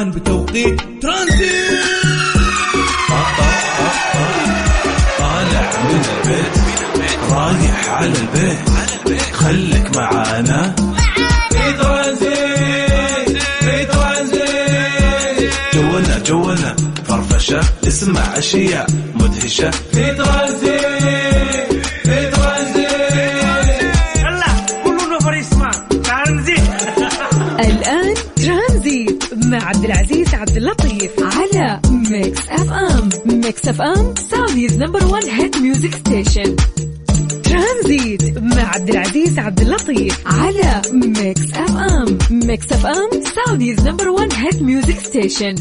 الآن بتوقيت ترانزيت. طالع من البيت رايح على البيت. خليك معانا. في ترانزيت في ترانزيت. جولنا جولنا فرفشة اسمع أشياء مدهشة. في ترانزيت. FM Saudi's number 1 hit music station ترانزيت مع عبد العزيز عبد اللطيف على Mix FM Mix FM Saudi's number 1 hit music station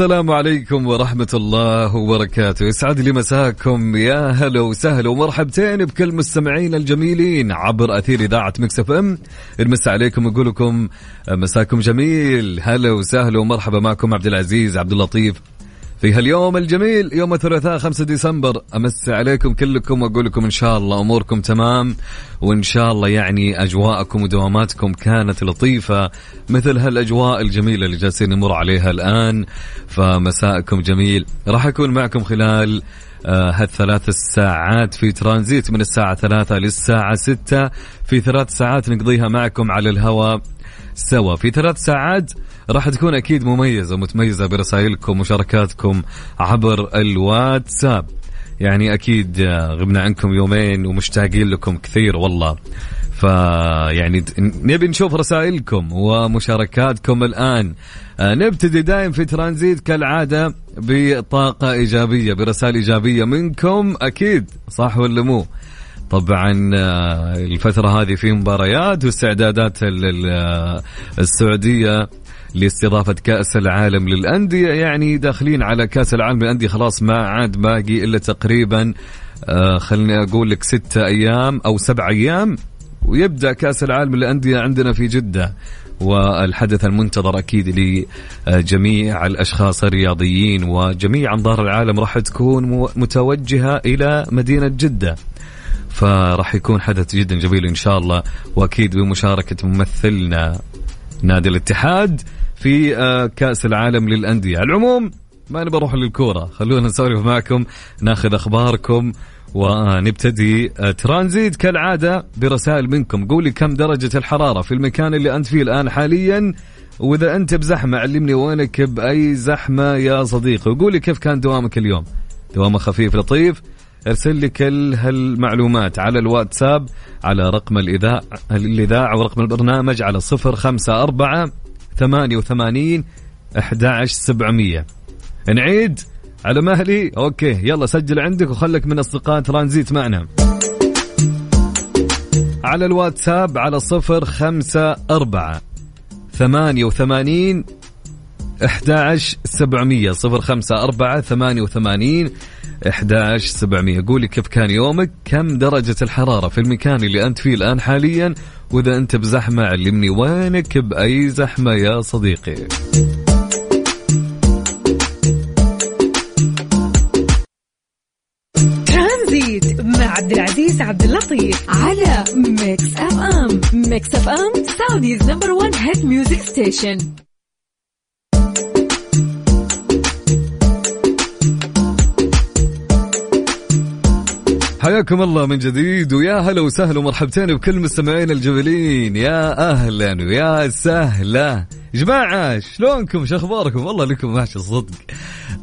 السلام عليكم ورحمة الله وبركاته. يسعد لي مساكم. يا هلا وسهلا ومرحبتين بكل مستمعين الجميلين عبر أثير إذاعة Mix FM. المسا عليكم أقول لكم مساكم جميل. هلا وسهلا ومرحبا معكم عبد العزيز عبد اللطيف. في هاليوم الجميل يوم الثلاثاء 5 ديسمبر أمس عليكم كلكم وأقول لكم إن شاء الله أموركم تمام وإن شاء الله يعني أجواءكم ودواماتكم كانت لطيفة مثل هالأجواء الجميلة اللي جالسين نمر عليها الآن فمساءكم جميل. راح أكون معكم خلال آه هالثلاث الساعات في ترانزيت من الساعة ثلاثة للساعة ستة. في ثلاث ساعات نقضيها معكم على الهواء سوا. في ثلاث ساعات راح تكون أكيد مميزة ومتميزة برسائلكم ومشاركاتكم عبر الواتساب. يعني أكيد غبنا عنكم يومين ومشتاقين لكم كثير والله. فيعني نبي نشوف رسائلكم ومشاركاتكم الآن. نبتدي دايم في ترانزيت كالعادة بطاقة إيجابية برسائل إيجابية منكم أكيد صح ولا مو؟ طبعا الفترة هذه في مباريات واستعدادات السعودية لاستضافة كأس العالم للأندية. يعني داخلين على كأس العالم للأندية. خلاص ما عاد باقي إلا تقريبا آه خلني أقول لك ستة أيام أو سبع أيام ويبدأ كأس العالم للأندية عندنا في جدة. والحدث المنتظر أكيد لجميع الأشخاص الرياضيين وجميع أنظار العالم راح تكون متوجهة إلى مدينة جدة. فراح يكون حدث جدا جميل إن شاء الله وأكيد بمشاركة ممثلنا نادي الاتحاد. في كأس العالم للأندية. على العموم ما نبى نروح للكورة. خلونا نسولف معكم ناخذ أخباركم ونبتدي ترانزيت كالعادة برسائل منكم. قولي كم درجة الحرارة في المكان اللي أنت فيه الآن حاليا وإذا أنت بزحمة علمني وينك بأي زحمة يا صديقي. وقولي كيف كان دوامك اليوم؟ دوامه خفيف لطيف. ارسل لي كل هالمعلومات على الواتساب على رقم الإذاعة الإذاعة ورقم البرنامج على صفر خمسة أربعة ثمانية وثمانين أحد سبعمية. نعيد على مهلي. أوكي يلا سجل عندك وخلك من أصدقاء ترانزيت معنا. على الواتساب على صفر خمسة أربعة ثمانية وثمانين أحد سبعمية. صفر خمسة أربعة ثمانية وثمانين 11700 قولي كيف كان يومك؟ كم درجة الحرارة في المكان اللي أنت فيه الآن حاليا؟ وإذا أنت بزحمة علمني وينك بأي زحمة يا صديقي. ترانزيت مع عبد العزيز عبد اللطيف على Mix FM. Mix FM Saudi's number 1 hit music station. حياكم الله من جديد ويا هلا وسهلا ومرحبتين بكل مستمعين الجميلين يا أهلا ويا سهلا. جماعة شلونكم؟ شو أخباركم؟ والله لكم وحش الصدق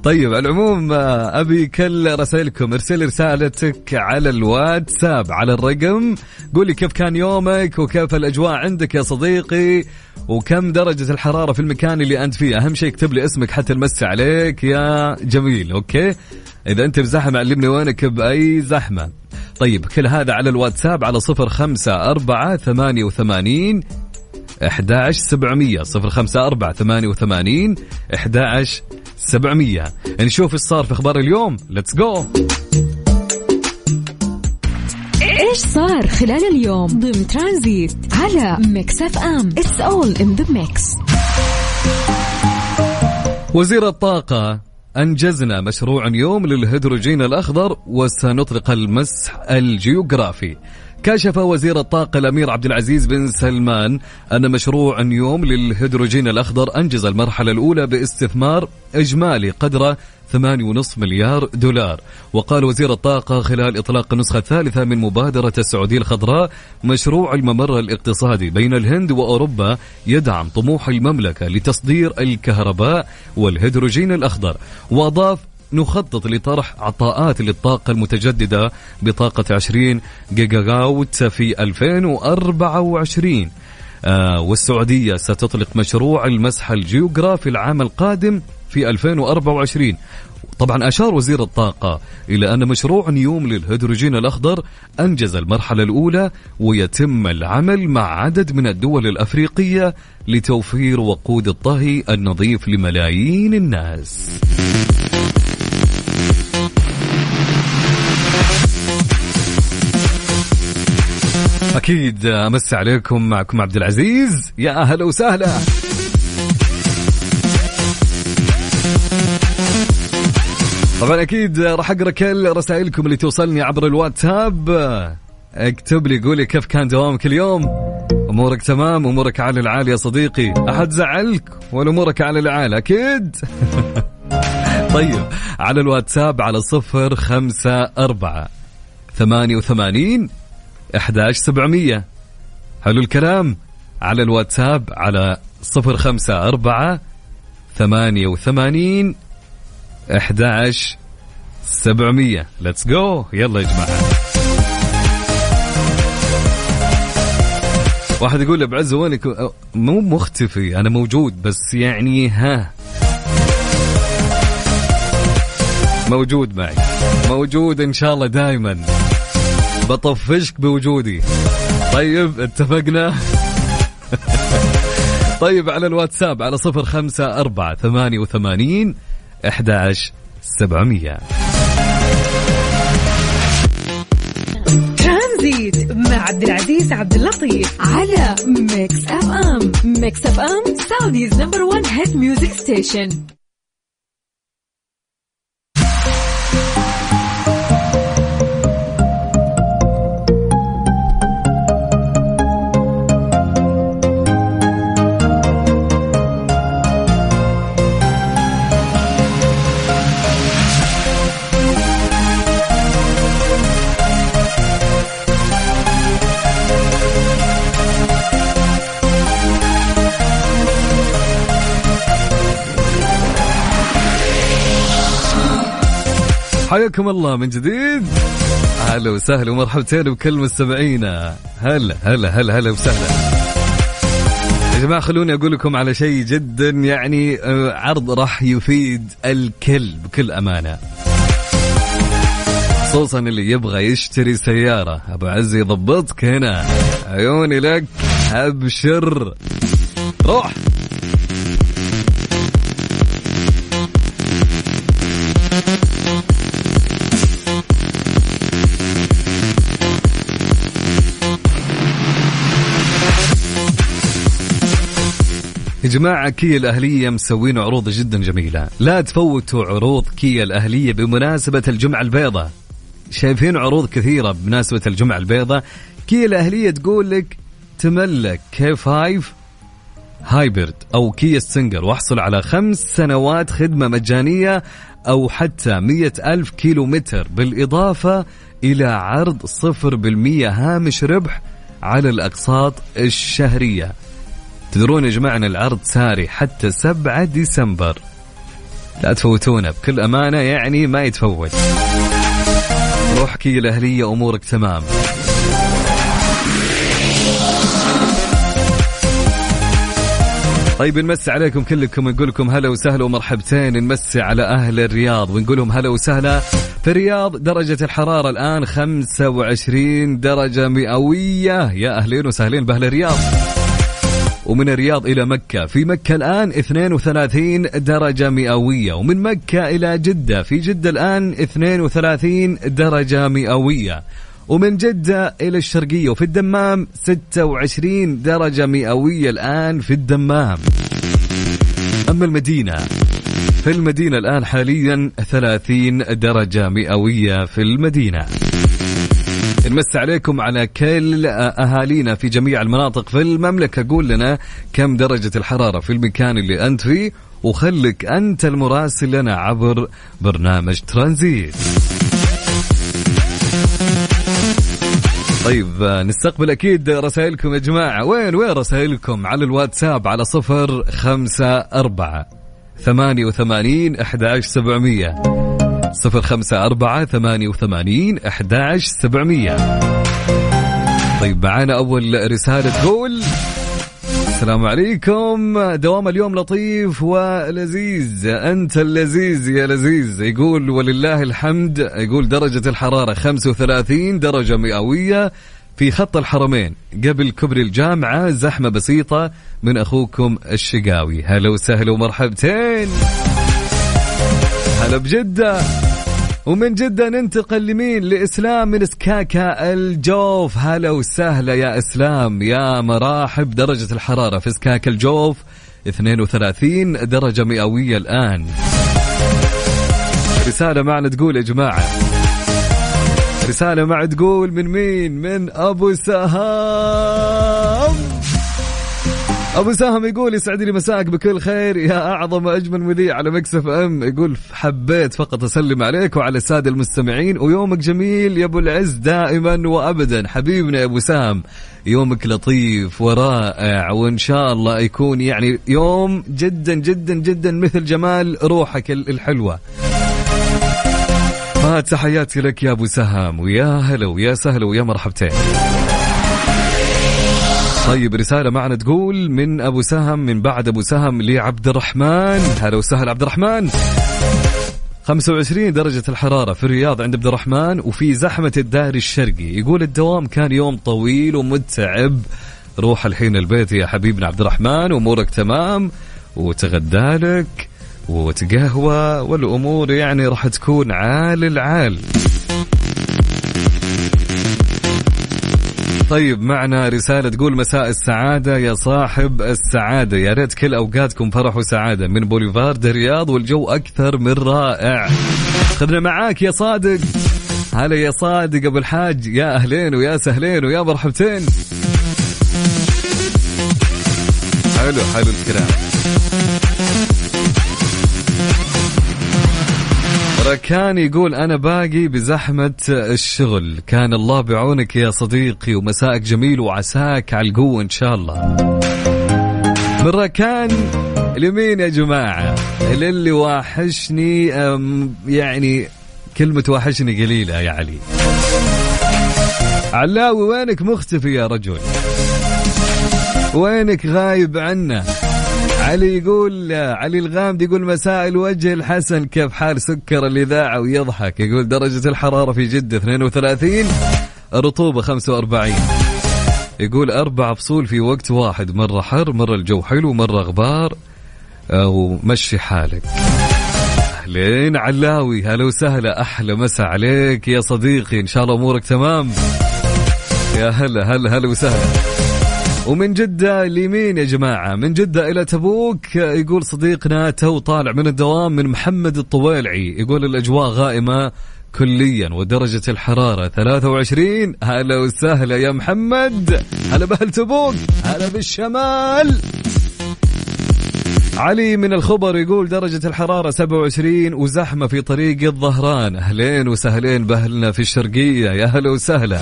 طيب على العموم أبي كل رسائلكم ارسل رسالتك على الواتساب على الرقم. قولي كيف كان يومك وكيف الأجواء عندك يا صديقي وكم درجة الحرارة في المكان اللي أنت فيه. أهم شيء اكتب لي اسمك حتى نمسي عليك. يا جميل أوكي. إذا أنت بزحمة علمني وينك بأي زحمة. طيب كل هذا على الواتساب على صفر خمسة أربعة ثمانية وثمانين أحداش سبعمية. صفر خمسة أربعة ثمانية وثمانين أحداش سبعمية. نشوف إيش صار في أخبار اليوم. let's go إيش صار خلال اليوم ضمن ترانزيت على Mix FM it's all in the mix وزير الطاقة أنجزنا مشروع نيوم للهيدروجين الأخضر وسنطلق المسح الجيوغرافي. كشف وزير الطاقة الأمير عبد العزيز بن سلمان أن مشروع نيوم للهيدروجين الأخضر أنجز المرحلة الأولى باستثمار إجمالي قدره 8.5 مليار دولار. وقال وزير الطاقة خلال إطلاق النسخة الثالثة من مبادرة السعودية الخضراء مشروع الممر الاقتصادي بين الهند وأوروبا يدعم طموح المملكة لتصدير الكهرباء والهيدروجين الأخضر. وأضاف نخطط لطرح عطاءات للطاقة المتجددة بطاقة 20 جيجاوات في 2024 آه والسعودية ستطلق مشروع المسح الجيوغرافي العام القادم في 2024 طبعا أشار وزير الطاقة إلى أن مشروع نيوم للهيدروجين الأخضر أنجز المرحلة الأولى ويتم العمل مع عدد من الدول الأفريقية لتوفير وقود الطهي النظيف لملايين الناس. أكيد أمس عليكم معكم عبد العزيز. يا أهلا وسهلا. طبعا أكيد راح أقرأ كل رسائلكم اللي توصلني عبر الواتساب. اكتب لي قولي كيف كان دوامك اليوم. أمورك تمام أمورك على العال يا صديقي. أحد زعلك ولا امورك على العال أكيد. طيب على الواتساب على صفر خمسة أربعة ثمانية وثمانين أحداش سبعمية. حلو الكلام. على الواتساب على صفر خمسة أربعة ثمانية وثمانين أحداش سبعمية. ليتس جو يلا يا جماعة. واحد يقول بعز وينك؟ مو مختفي أنا موجود بس يعني ها. موجود معي. موجود إن شاء الله دائما بطفشك بوجودي. طيب اتفقنا؟ طيب على الواتساب على صفر خمسة أربعة ثمانية وثمانين أحداش سبعمية. ترانزيت مع عبد العزيز عبد اللطيف على Mix FM. Mix FM Saudi's number 1 hit music station. حياكم الله من جديد. أهلا وسهلا ومرحبتين بكل مستمعينا. هلا هلا هلا هلا وسهلا. يا جماعة خلوني أقول لكم على شيء جدا يعني آه، عرض راح يفيد الكل بكل أمانة. خصوصا اللي يبغى يشتري سيارة. أبو عز يضبطك هنا. عيوني لك أبشر. روح. يا جماعة كيا الأهلية مسوين عروض جدا جميلة. لا تفوتوا عروض كيا الأهلية بمناسبة الجمعة البيضاء. شايفين عروض كثيرة بمناسبة الجمعة البيضاء. كيا الأهلية تقول لك تملك K 5 hybrid أو كيا Stinger واحصل على خمس سنوات خدمة مجانية أو حتى مية ألف كيلو متر بالإضافة إلى عرض صفر بالمية هامش ربح على الأقساط الشهرية. تدرون يا جماعة أن العرض ساري حتى 7 ديسمبر. لا تفوتونه بكل أمانة يعني ما يتفوت. روح كي الأهلية أمورك تمام. طيب نمسي عليكم كلكم نقول لكم هلا وسهلا ومرحبتين نمسي على أهل الرياض. ونقول لهم هلا وسهلا في الرياض درجة الحرارة الآن 25 درجة مئوية. يا أهلين وسهلين بأهل الرياض. ومن الرياض إلى مكة. في مكة الآن 32 درجة مئوية ومن مكة إلى جدة في جدة الآن 32 درجة مئوية ومن جدة إلى الشرقية وفي الدمام 26 درجة مئوية الآن في الدمام. أما المدينة في المدينة الآن حاليا 30 درجة مئوية في المدينة. نمس عليكم على كل أهالينا في جميع المناطق في المملكة. قول لنا كم درجة الحرارة في المكان اللي أنت فيه وخلك أنت المراسل لنا عبر برنامج ترانزيت. طيب نستقبل أكيد رسائلكم يا جماعة. وين وين رسائلكم؟ على الواتساب على صفر خمسة أربعة ثمانية وثمانين أحد سبعمية. صفر خمسة أربعة ثمانية وثمانين أحد سبعمية. طيب معانا أول رسالة تقول السلام عليكم. دوام اليوم لطيف ولذيذ. أنت اللذيذ يا لذيذ. يقول ولله الحمد. يقول درجة الحرارة 35 درجة مئوية في خط الحرمين. قبل كبر الجامعة زحمة بسيطة من أخوكم الشقاوي. هلا وسهلا ومرحبتين. هلا بجدة. ومن جدة ننتقل لمين؟ لإسلام من سكاكا الجوف. هلا وسهلا يا إسلام. يا مراحب. درجة الحرارة في سكاكا الجوف 32 درجة مئوية الآن. رسالة معنا تقول يا جماعة. رسالة مع تقول من مين؟ من أبو سهام. أبو سهم يقول يسعد لي مساك بكل خير يا أعظم وأجمل مذيع على Mix FM. يقول حبيت فقط أسلم عليك وعلى السادة المستمعين ويومك جميل يا أبو العز دائما وابدا. حبيبنا يا أبو سام يومك لطيف ورائع وإن شاء الله يكون يعني يوم جدا جدا جدا مثل جمال روحك الحلوة. فتحياتي لك يا أبو سهام ويا هلا ويا سهلا ويا مرحبتين. طيب رسالة معنا تقول من أبو سهم من بعد أبو سهم لعبد الرحمن هلا وسهلا عبد الرحمن 25 درجة الحرارة في الرياض عند عبد الرحمن وفي زحمة الدائري الشرقي. يقول الدوام كان يوم طويل ومتعب. روح الحين البيت يا حبيبنا عبد الرحمن أمورك تمام. وتغدالك وتقهوى والأمور يعني راح تكون عال العال. طيب معنا رسالة تقول مساء السعادة يا صاحب السعادة. يا ريت كل أوقاتكم فرح وسعادة. من بوليفارد الرياض والجو أكثر من رائع. خذنا معاك يا صادق. هلا يا صادق أبو الحاج. يا أهلين ويا سهلين ويا مرحبتين. حلو حلو الكلام. ركان يقول أنا باقي بزحمة الشغل. كان الله بعونك يا صديقي ومساءك جميل وعساك على القوة إن شاء الله. من ركان لمين يا جماعة للي واحشني يعني كلمة واحشني قليلة يا علي. علاوي وينك مختفي يا رجل؟ وينك غايب عنا؟ علي يقول علي الغامدي يقول مساء الوجه الحسن كيف حال سكر الإذاعة ويضحك؟ يقول درجة الحرارة في جدة 32 الرطوبة 45 يقول أربع فصول في وقت واحد مرة حر مرة الجو حلو مرة غبار ومشي حالك. أهلين علاوي هلا وسهلا أحلى مسا عليك يا صديقي إن شاء الله أمورك تمام. يا هلا هلا هلا وسهلا. ومن جدة لمين يا جماعة من جدة إلى تبوك يقول صديقنا تو طالع من الدوام من محمد الطويلعي يقول الأجواء غائمة كليا ودرجة الحرارة 23 هلا وسهلا يا محمد. هلا بأهل تبوك هلا بالشمال. علي من الخبر يقول درجة الحرارة 27 وزحمة في طريق الظهران. أهلين وسهلين بأهلنا في الشرقية يا هلا وسهلا.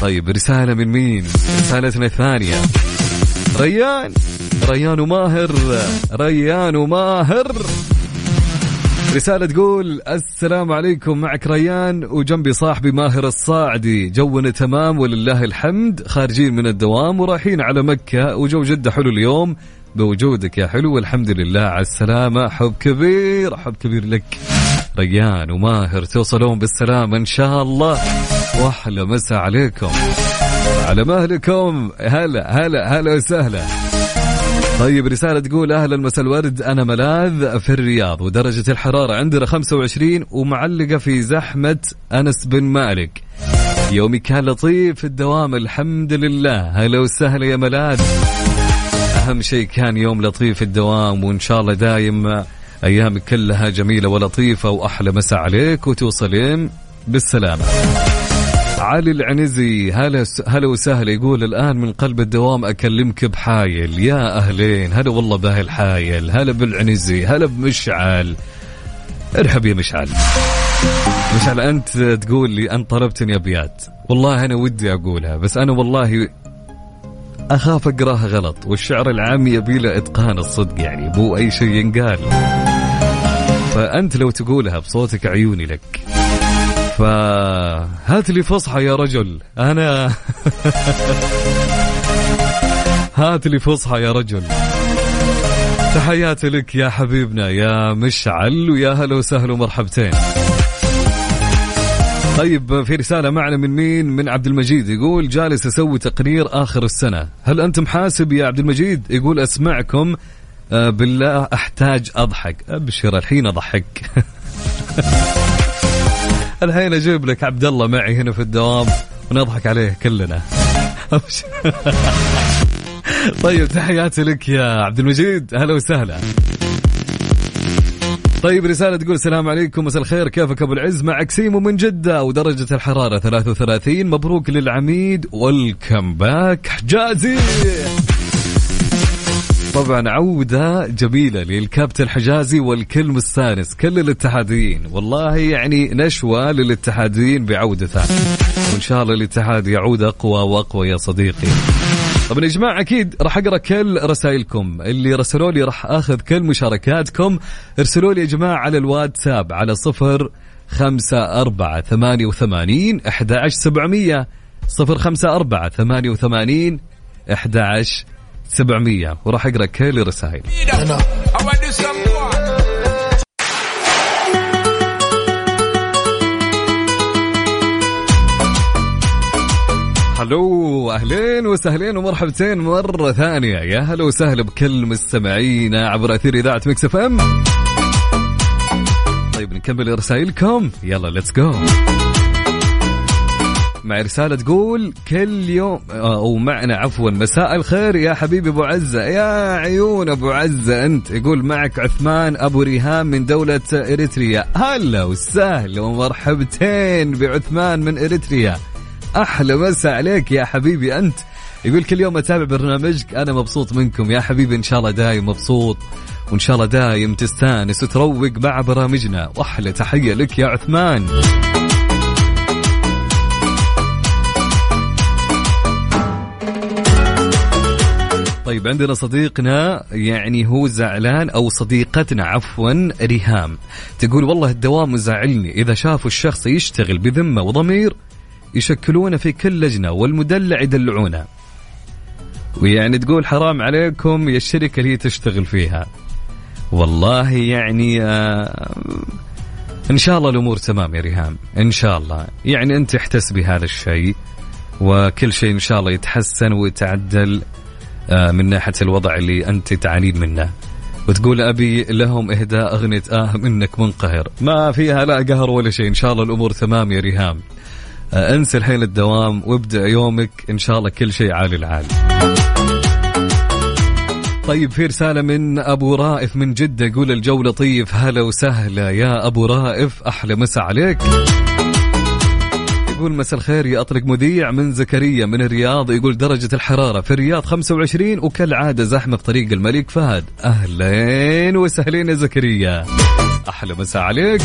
طيب رسالة من مين؟ رسالتنا الثانية ريان ريان وماهر ريان وماهر رسالة تقول السلام عليكم معك ريان وجنبي صاحبي ماهر الصاعدي. جونا تمام ولله الحمد خارجين من الدوام ورايحين على مكة. وجو جدة حلو اليوم. بوجودك يا حلو والحمد لله على السلامة. حب كبير حب كبير لك. ريان وماهر توصلون بالسلامة إن شاء الله. واحلى مسا عليكم. على مهلكم هلا هلا هلا وسهلا. طيب رسالة تقول أهلا مساء الورد. أنا ملاذ في الرياض ودرجة الحرارة عندنا 25 ومعلقة في زحمة أنس بن مالك. يومي كان لطيف في الدوام الحمد لله. هلا وسهلا يا ملاذ. أهم شيء كان يوم لطيف في الدوام وإن شاء الله دايم أيامك كلها جميلة ولطيفة وأحلى مساء عليك وتوصلين بالسلامة. علي العنزي هلا هلا وسهلا. يقول الآن من قلب الدوام أكلمك بحايل. يا أهلين هلا والله باهي الحايل هلا بالعنزي هلا بمشعل. ارحب يا مشعل. مشعل أنت تقول لي انت طلبتني أبيات. والله أنا ودي أقولها بس أنا والله أخاف أقراها غلط والشعر العام يبي له إتقان الصدق يعني مو أي شيء ينقال. فأنت لو تقولها بصوتك عيوني لك. فهات لي فصحى يا رجل. أنا هات لي فصحى يا رجل. تحياتي لك يا حبيبنا يا مشعل ويا هلا وسهلا ومرحبتين. طيب في رسالة معنا من مين؟ من عبد المجيد يقول جالس أسوي تقرير آخر السنة. هل أنت محاسب يا عبد المجيد؟ يقول أسمعكم آه، بالله أحتاج أضحك. أبشر الحين أضحك. الحين أجيب لك عبد الله معي هنا في الدوام ونضحك عليه كلنا. طيب تحياتي لك يا عبد المجيد. هلا وسهلا. طيب رسالة تقول السلام عليكم مساء الخير. كيفك أبو العز؟ معك سيمو من جدة ودرجة الحرارة 33 مبروك للعميد. والكم باك حجازي طبعا عودة جميلة للكابتن حجازي والكل مستانس كل الاتحاديين. والله يعني نشوة للاتحاديين بعودته وإن شاء الله الاتحاد يعود أقوى وأقوى يا صديقي. طبعا يا جماعة أكيد راح أقرأ كل رسائلكم. اللي رسلوا لي راح أخذ كل مشاركاتكم. ارسلوا لي يا جماعة على الواتساب على صفر خمسة أربعة ثمانية وثمانين أحد سبعمية. صفر خمسة أربعة ثمانية وثمانين أحد سبعمية. وراح أقرأ كل الرسائل هلو أهلين وسهلين ومرحبتين مرة ثانية. يا هلا وسهلا بكل مستمعينا عبر أثير إذاعة Mix FM. طيب نكمل رسائلكم. يلا let's go مع رسالة تقول كل يوم أو معنا عفوا مساء الخير يا حبيبي أبو عزة. يا عيون أبو عزة أنت يقول معك عثمان أبو ريهام من دولة إريتريا. هلا وسهلا ومرحبتين بعثمان من إريتريا. أحلى مسا عليك يا حبيبي. أنت يقول كل يوم أتابع برنامجك أنا مبسوط منكم يا حبيبي. إن شاء الله دايم مبسوط وإن شاء الله دايم تستانس وتروق مع برامجنا. وأحلى تحية لك يا عثمان. طيب عندنا صديقنا يعني هو زعلان أو صديقتنا عفوا ريهام. تقول والله الدوام مزعلني إذا شافوا الشخص يشتغل بذمة وضمير يشكلونه في كل لجنة والمدلع يدلعونه. ويعني تقول حرام عليكم يا الشركة اللي تشتغل فيها. والله يعني آه إن شاء الله الأمور تمام يا ريهام. إن شاء الله. يعني أنت احتسبي هذا الشيء وكل شيء إن شاء الله يتحسن ويتعدل. من ناحية الوضع اللي أنت تعانين منه. وتقول أبي لهم اهداء أغنية آه منك منقهر. ما فيها لا قهر ولا شيء إن شاء الله الأمور تمام يا ريهام. آه، أنسى الحين الدوام وابدأ يومك إن شاء الله كل شيء عالي العال. طيب في رسالة من أبو رائف من جدة يقول الجو لطيف هلا وسهلا يا أبو رائف أحلى مسا عليك. يقول مساء الخير يا أطلق مذيع من زكريا من الرياض يقول درجة الحرارة في الرياض 25 وكالعادة زحمة في طريق الملك فهد. أهلين وسهلين يا زكريا. أحلى مسا عليك.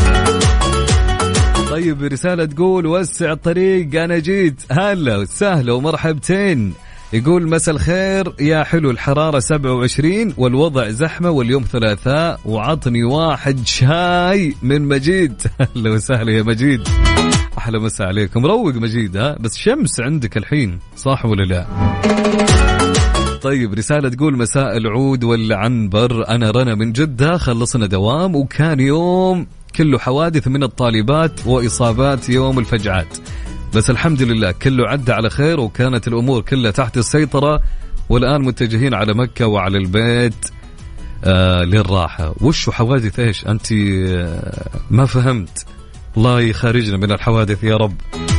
طيب رسالة تقول وسع الطريق أنا جيت. هلا وسهلا ومرحبتين. يقول مساء الخير يا حلو الحرارة 27 والوضع زحمة واليوم ثلاثاء وعطني واحد شاي من مجيد. أهلا وسهلا يا مجيد. أحلى مساء عليكم. روق مجيد ها؟ بس شمس عندك الحين صح ولا لا؟ طيب رسالة تقول مساء العود والعنبر. أنا رنا من جدة خلصنا دوام وكان يوم كله حوادث من الطالبات وإصابات يوم الفجعات. بس الحمد لله كله عدى على خير وكانت الأمور كلها تحت السيطرة والآن متجهين على مكة وعلى البيت آه للراحة. وش حوادث؟ إيش؟ أنت آه ما فهمت. الله يخرجنا من الحوادث يا رب.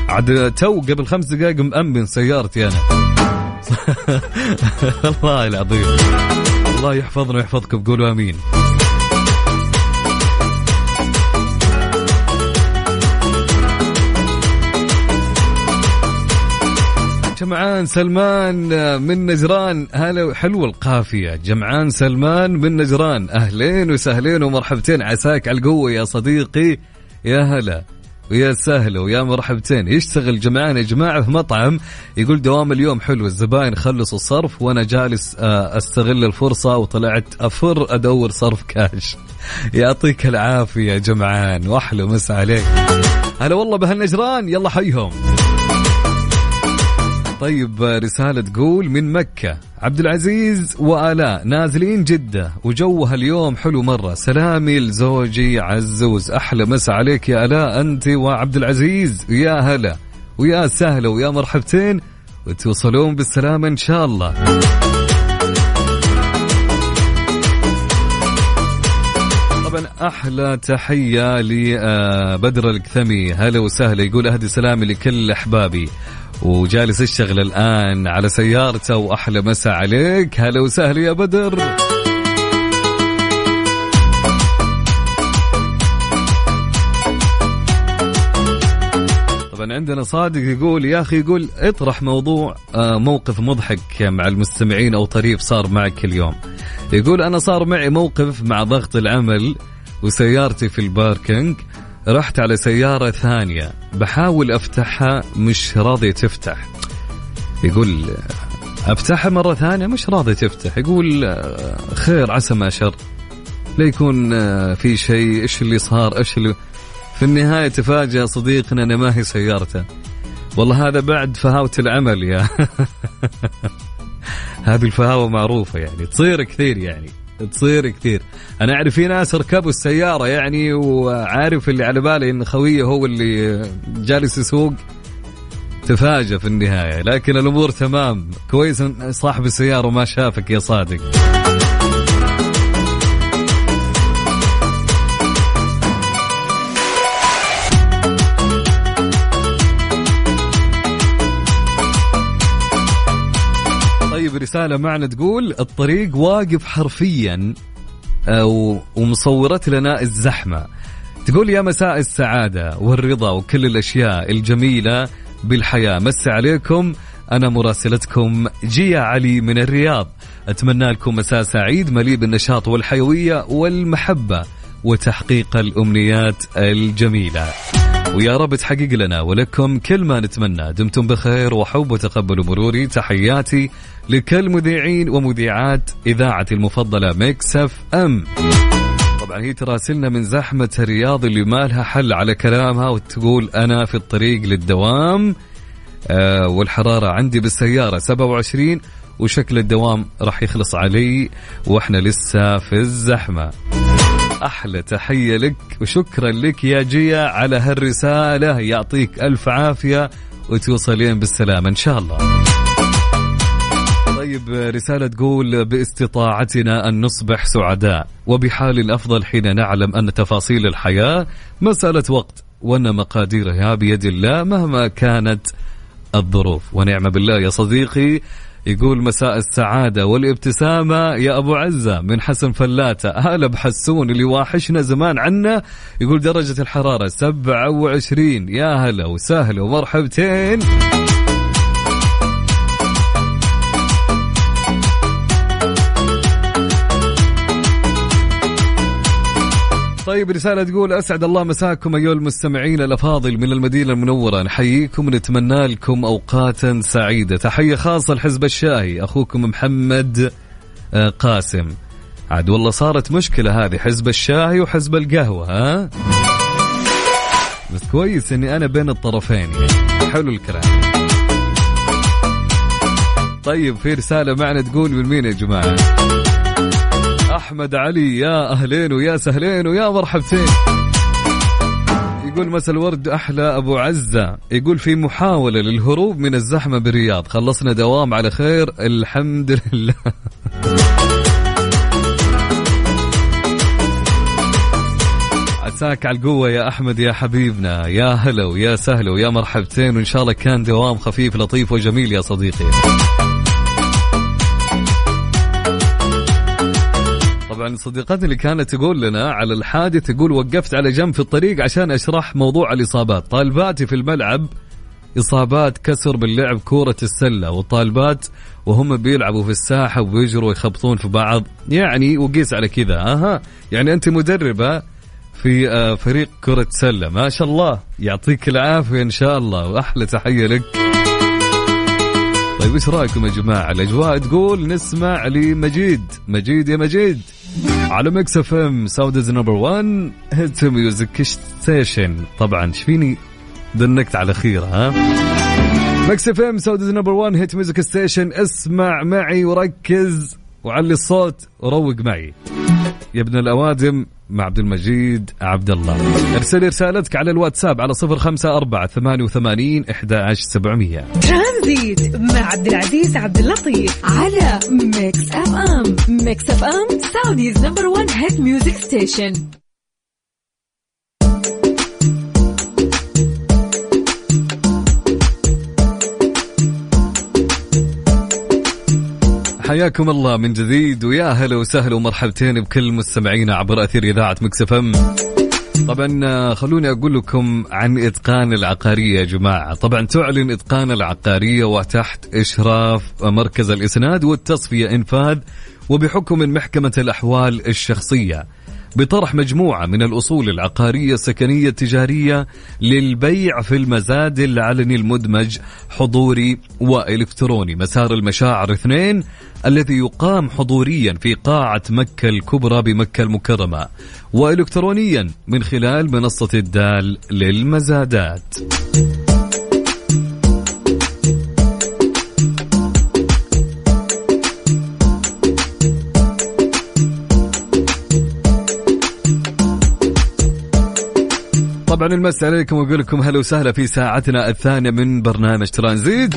عاد تو قبل خمس دقائق مأمن سيارتي أنا. الله العظيم. الله يحفظنا ويحفظكم. قولوا آمين. جمعان سلمان من نجران. هلا حلوة القافية. جمعان سلمان من نجران. أهلين وسهلين ومرحبتين. عساك على القوة يا صديقي. يا هلا ويا سهلا ويا مرحبتين. يشتغل جمعان يا جماعة في مطعم يقول دوام اليوم حلو الزباين خلصوا الصرف وأنا جالس آه، أستغل الفرصة وطلعت أفر أدور صرف كاش. يعطيك العافية يا جمعان وأحلى مسا عليك. هلا والله بهالنجران يلا حيهم. طيب رسالة تقول من مكة. عبد العزيز وآلاء نازلين جدة وجوها اليوم حلو مرة. سلامي لزوجي عزوز أحلى مسا عليك يا آلاء أنت وعبد العزيز يا هلا ويا سهلة ويا مرحبتين وتوصلون بالسلامة إن شاء الله. طبعا أحلى تحية لبدر الكثمي. هلا وسهلا يقول أهدي سلامي لكل أحبابي. وجالس يشتغل الآن على سيارته وأحلى مسا عليك. هلا وسهلا يا بدر. طبعا عندنا صادق يقول يا أخي يقول اطرح موضوع آه، موقف مضحك مع المستمعين أو طريف صار معك اليوم. يقول أنا صار معي موقف مع ضغط العمل وسيارتي في الباركينج. رحت على سيارة ثانية. بحاول أفتحها مش راضية تفتح. يقول أفتحها مرة ثانية مش راضية تفتح. يقول خير عسى ما شر. لا يكون في شيء. إيش اللي صار؟ إيش اللي؟ في النهاية تفاجأ صديقنا أنا ما هي سيارته. والله هذا بعد فهاوة العمل يا هذه الفهاوة معروفة يعني تصير كثير يعني. تصير كثير. أنا أعرف في ناس ركبوا السيارة يعني وعارف اللي على بالي إن خويه هو اللي جالس يسوق تفاجأ في النهاية. لكن الأمور تمام. كويس صاحب السيارة ما شافك يا صادق. طيب رسالة معنا تقول الطريق واقف حرفيا ومصورت لنا الزحمة. تقول يا مساء السعادة والرضا وكل الأشياء الجميلة بالحياة. مس عليكم أنا مراسلتكم جيا علي من الرياض. أتمنى لكم مساء سعيد مليء بالنشاط والحيوية والمحبة وتحقيق الأمنيات الجميلة. ويا رب تحقق لنا ولكم كل ما نتمنى. دمتم بخير وحب وتقبلوا مروري. تحياتي لكل مذيعين ومذيعات إذاعتي المفضلة ميكسف أم. طبعا هي تراسلنا من زحمة الرياض اللي ما لها حل على كلامها وتقول أنا في الطريق للدوام آه والحرارة عندي بالسيارة 27 وشكل الدوام راح يخلص علي وإحنا لسه في الزحمة. أحلى تحية لك وشكرا لك يا جيا على هالرسالة يعطيك ألف عافية وتوصلين بالسلامة إن شاء الله. طيب رسالة تقول باستطاعتنا أن نصبح سعداء وبحال الأفضل حين نعلم أن تفاصيل الحياة مسألة وقت وأن مقاديرها بيد الله مهما كانت الظروف. ونعم بالله يا صديقي يقول مساء السعادة والابتسامة يا أبو عزة من حسن فلاتة. هلا بحسون اللي واحشنا زمان عنا يقول درجة الحرارة 27 يا هلا وسهلا ومرحبتين. طيب رسالة تقول أسعد الله مساكم أيها المستمعين الأفاضل من المدينة المنورة. نحييكم ونتمنى لكم أوقاتا سعيدة. تحية خاصة لحزب الشاهي أخوكم محمد آه، قاسم. عاد والله صارت مشكلة هذه حزب الشاهي وحزب القهوة ها؟ بس كويس إني أنا بين الطرفين. حلو الكلام. طيب في رسالة معنا تقول من مين يا جماعة؟ أحمد علي يا أهلين ويا سهلين ويا مرحبتين. يقول مساء الورد أحلى أبو عزة. يقول في محاولة للهروب من الزحمة بالرياض خلصنا دوام على خير الحمد لله. عساك على القوة يا أحمد يا حبيبنا. يا هلا ويا سهلا ويا مرحبتين. وإن شاء الله كان دوام خفيف لطيف وجميل يا صديقي. طبعا صديقتي اللي كانت تقول لنا على الحادث تقول وقفت على جنب في الطريق عشان أشرح موضوع الإصابات. طالباتي في الملعب إصابات كسر باللعب كورة السلة والطالبات وهم بيلعبوا في الساحة وبيجروا يخبطون في بعض. يعني وقيس على كذا. أها. يعني أنت مدربة في آه، فريق كرة سلة. ما شاء الله. يعطيك العافية إن شاء الله. وأحلى تحية لك. طيب إيش رأيكم يا جماعة؟ الأجواء تقول نسمع لمجيد. مجيد يا مجيد. على Mix FM Saudi's number 1 hit music station طبعا شفيني دنكت على خير ها؟ Mix FM Saudi's number 1 hit music station اسمع معي وركز وعلي الصوت وروق معي. يا ابن الأوادم مع عبد المجيد عبد الله. ارسل رسالتك على الواتساب على 054 88 11700 ترانزيت مع عبد العزيز عبد اللطيف. على Mix FM Mix FM Saudi's number 1 hit music station حياكم الله من جديد. ويا هلا وسهلا ومرحبتين بكل مستمعينا عبر أثير إذاعة مكسفم طبعا آه، خلوني أقول لكم عن إتقان العقارية يا جماعة. طبعا تعلن إتقان العقارية وتحت إشراف مركز الإسناد والتصفية إنفاذ وبحكم من محكمة الأحوال الشخصية. بطرح مجموعة من الأصول العقارية السكنية التجارية للبيع في المزاد العلني المدمج حضوري وإلكتروني. مسار المشاعر اثنين الذي يقام حضوريا في قاعة مكة الكبرى بمكة المكرمة وإلكترونيا من خلال منصة الدال للمزادات. طبعا المساء عليكم وأقول لكم هلا وسهلا في ساعتنا الثانية من برنامج ترانزيت.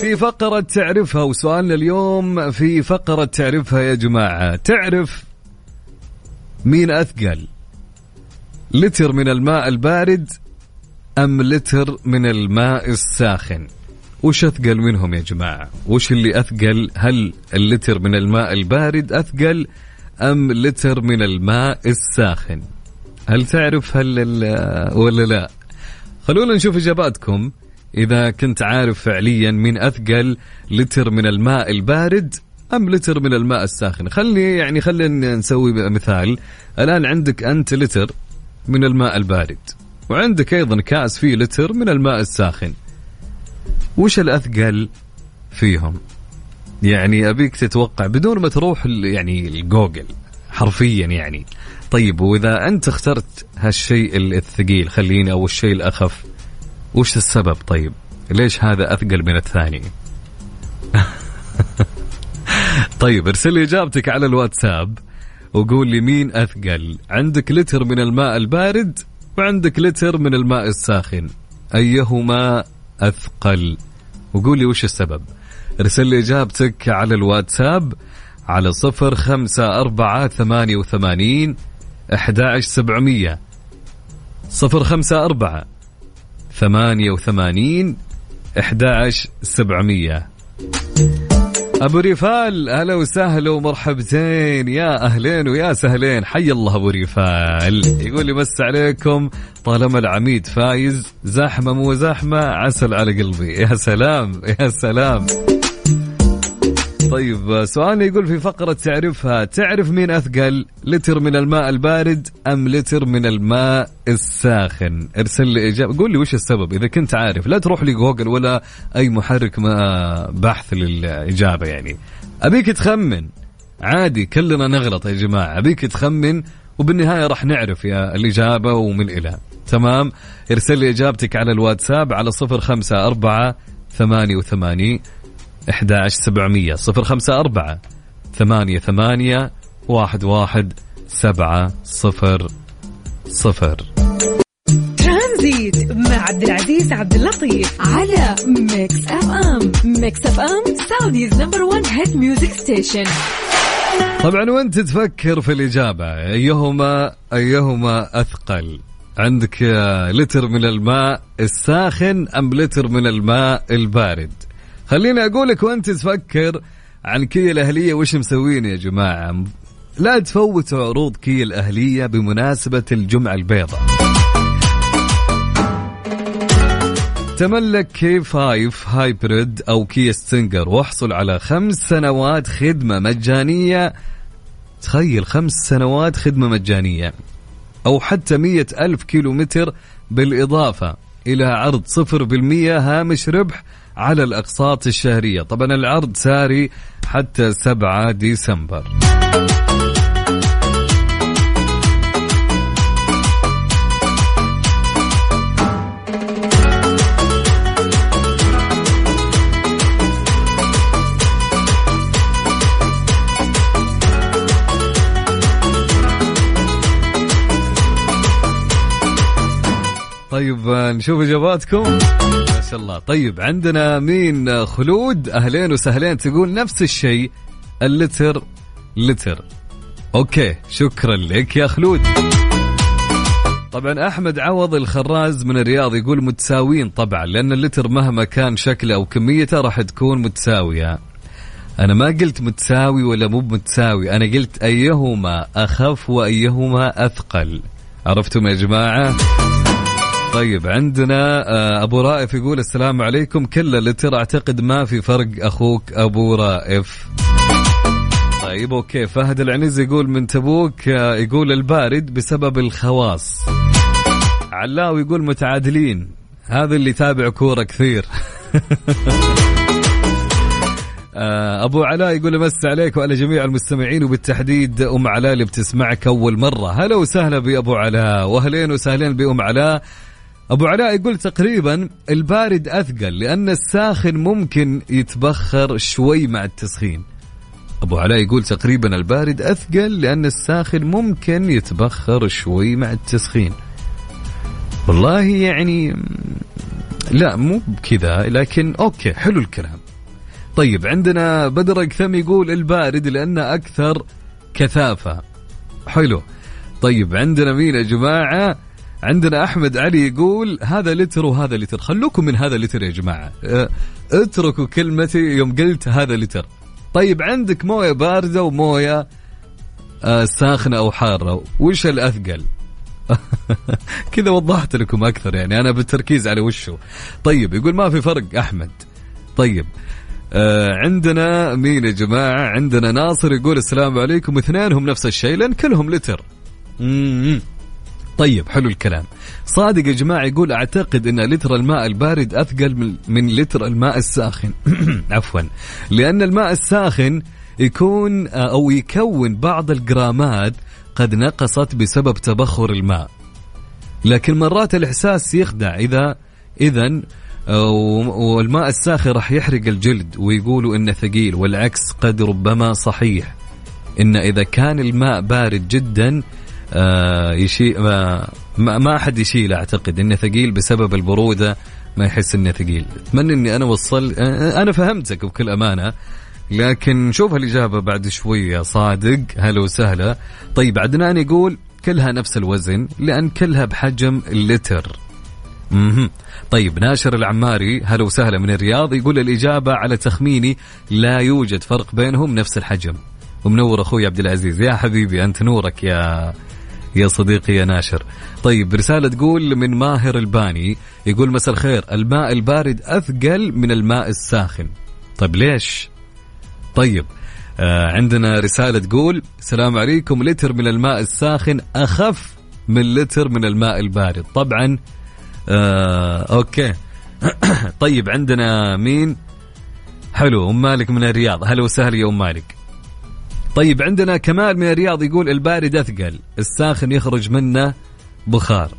في فقرة تعرفها وسؤالنا اليوم في فقرة تعرفها يا جماعة. تعرف مين أثقل؟ لتر من الماء البارد أم لتر من الماء الساخن؟ وش أثقل منهم يا جماعة؟ وش اللي أثقل؟ هل اللتر من الماء البارد أثقل أم لتر من الماء الساخن؟ هل تعرف هل ولا لا؟ خلونا نشوف إجاباتكم. إذا كنت عارف فعليا من أثقل لتر من الماء البارد أم لتر من الماء الساخن. خلي يعني خلينا نسوي مثال. الآن عندك أنت لتر من الماء البارد وعندك أيضا كأس فيه لتر من الماء الساخن. وش الأثقل فيهم؟ يعني أبيك تتوقع بدون ما تروح يعني الجوجل. حرفيا يعني. طيب وإذا أنت اخترت هالشيء الثقيل خليني أو الشيء الأخف وش السبب؟ طيب ليش هذا أثقل من الثاني؟ طيب ارسل لي إجابتك على الواتساب وقول لي مين أثقل. عندك لتر من الماء البارد وعندك لتر من الماء الساخن. أيهما أثقل؟ وقول لي وش السبب. ارسل لي إجابتك على الواتساب على صفر خمسة أربعة ثمانية وثمانين أحد سبعمية. صفر خمسة أربعة ثمانية وثمانين أحد سبعمية. أبو ريفال أهلا وسهلا ومرحبتين. يا أهلين ويا سهلين. حي الله أبو ريفال. يقول لي مس عليكم طالما العميد فايز زحمة مو زحمة عسل على قلبي. يا سلام يا سلام. طيب سؤالنا يقول في فقرة تعرفها تعرف مين أثقل لتر من الماء البارد أم لتر من الماء الساخن؟ ارسل لي إجابة قول لي وش السبب إذا كنت عارف. لا تروح لي جوجل ولا أي محرك ما بحث للإجابة يعني. أبيك تخمن. عادي كلنا نغلط يا جماعة. أبيك تخمن وبالنهاية راح نعرف يا الإجابة ومن إلى. تمام؟ ارسل لي إجابتك على الواتساب على صفر خمسة أربعة ثمانية وثمانين 11700 صفر خمسة أربعة ثمانية ثمانية واحد واحد سبعة صفر صفر. ترانزيت مع عبد العزيز عبد اللطيف. على Mix FM. Mix FM Saudi's number 1 hit music station طبعا وأنت تفكر في الإجابة. أيهما أيهما أثقل؟ عندك لتر من الماء الساخن أم لتر من الماء البارد؟ خليني أقولك وأنت تفكر عن كيا الأهلية وش مسوين يا جماعة؟ لا تفوتوا عروض كيا الأهلية بمناسبة الجمعة البيضاء. تملك K 5 hybrid أو كيا Stinger واحصل على خمس سنوات خدمة مجانية. تخيل خمس سنوات خدمة مجانية. أو حتى مية ألف كيلو متر بالإضافة إلى عرض صفر بالمية هامش ربح على الأقساط الشهرية. طبعا العرض ساري حتى 7 ديسمبر. طيب نشوف إجاباتكم. ما شاء الله. طيب عندنا مين؟ خلود. أهلين وسهلين تقول نفس الشيء. اللتر لتر. أوكي شكرا لك يا خلود. طبعا أحمد عوض الخراز من الرياض يقول متساويين طبعا لأن اللتر مهما كان شكله أو كميته راح تكون متساوية. أنا ما قلت متساوي ولا مو متساوي أنا قلت أيهما أخف وأيهما أثقل. عرفتم يا جماعة؟ طيب عندنا آه، أبو رائف يقول السلام عليكم. كل لتر أعتقد ما في فرق أخوك أبو رائف. طيب أوكي. فهد العنز يقول من تبوك آه، يقول البارد بسبب الخواص. علاوي يقول متعادلين. هذا اللي يتابع كورة كثير. آه، أبو علاء يقول مس عليك وعلى جميع المستمعين وبالتحديد أم علاء اللي بتسمعك أول مرة. هلا وسهلا بأبو علاء. وأهلين وسهلين بأم علاء. أبو علاء يقول تقريبا البارد أثقل لأن الساخن ممكن يتبخر شوي مع التسخين. أبو علاء يقول تقريبا البارد أثقل لأن الساخن ممكن يتبخر شوي مع التسخين. والله يعني لا مو بكذا لكن أوكي حلو الكلام. طيب عندنا بدر اكثم يقول البارد لأنه أكثر كثافة. حلو. طيب عندنا مين يا جماعة؟ عندنا أحمد علي يقول هذا لتر وهذا لتر. خلوكم من هذا لتر يا جماعة. أه، اتركوا كلمتي يوم قلت هذا لتر. طيب عندك موية باردة وموية أه، ساخنة أو حارة. وش الأثقل؟ كذا وضحت لكم أكثر يعني. أنا بالتركيز على وشه طيب يقول ما في فرق أحمد. طيب آه عندنا مين يا جماعة؟ عندنا ناصر يقول السلام عليكم. اثنينهم نفس الشيء لأن كلهم لتر. مم. طيب حلو الكلام. صادق يا جماعة يقول أعتقد أن لتر الماء البارد أثقل من, لتر الماء الساخن. عفوا. لأن الماء الساخن يكون آه، أو يكون بعض الجرامات قد نقصت بسبب تبخر الماء. لكن مرات الإحساس يخدع إذا إذا آه، والماء الساخن راح يحرق الجلد ويقولوا إنه ثقيل والعكس قد ربما صحيح. إن إذا كان الماء بارد جدا آه، يشيل ما, ما أحد يشيل أعتقد إنه ثقيل بسبب البرودة ما يحس إنه ثقيل. أتمنى إني أنا وصل آه، أنا فهمتك بكل أمانة لكن شوف الإجابة بعد شوي يا صادق. هلا وسهلا. طيب عدنان يقول كلها نفس الوزن لأن كلها بحجم اللتر. مهم. طيب ناشر العماري هلا وسهلا من الرياض يقول الإجابة على تخميني لا يوجد فرق بينهم نفس الحجم. ومنور أخوي عبد العزيز. يا حبيبي أنت نورك يا يا صديقي يا ناشر. طيب رسالة تقول من ماهر الباني يقول مساء الخير الماء البارد أثقل من الماء الساخن. طيب ليش؟ طيب آه عندنا رسالة تقول السلام عليكم لتر من الماء الساخن أخف من لتر من الماء البارد. طبعا آه أوكي. طيب عندنا مين؟ حلو أم مالك من الرياض. هلا وسهلا يا أم مالك. طيب عندنا كمال من الرياض يقول البارد أثقل الساخن يخرج منه بخار.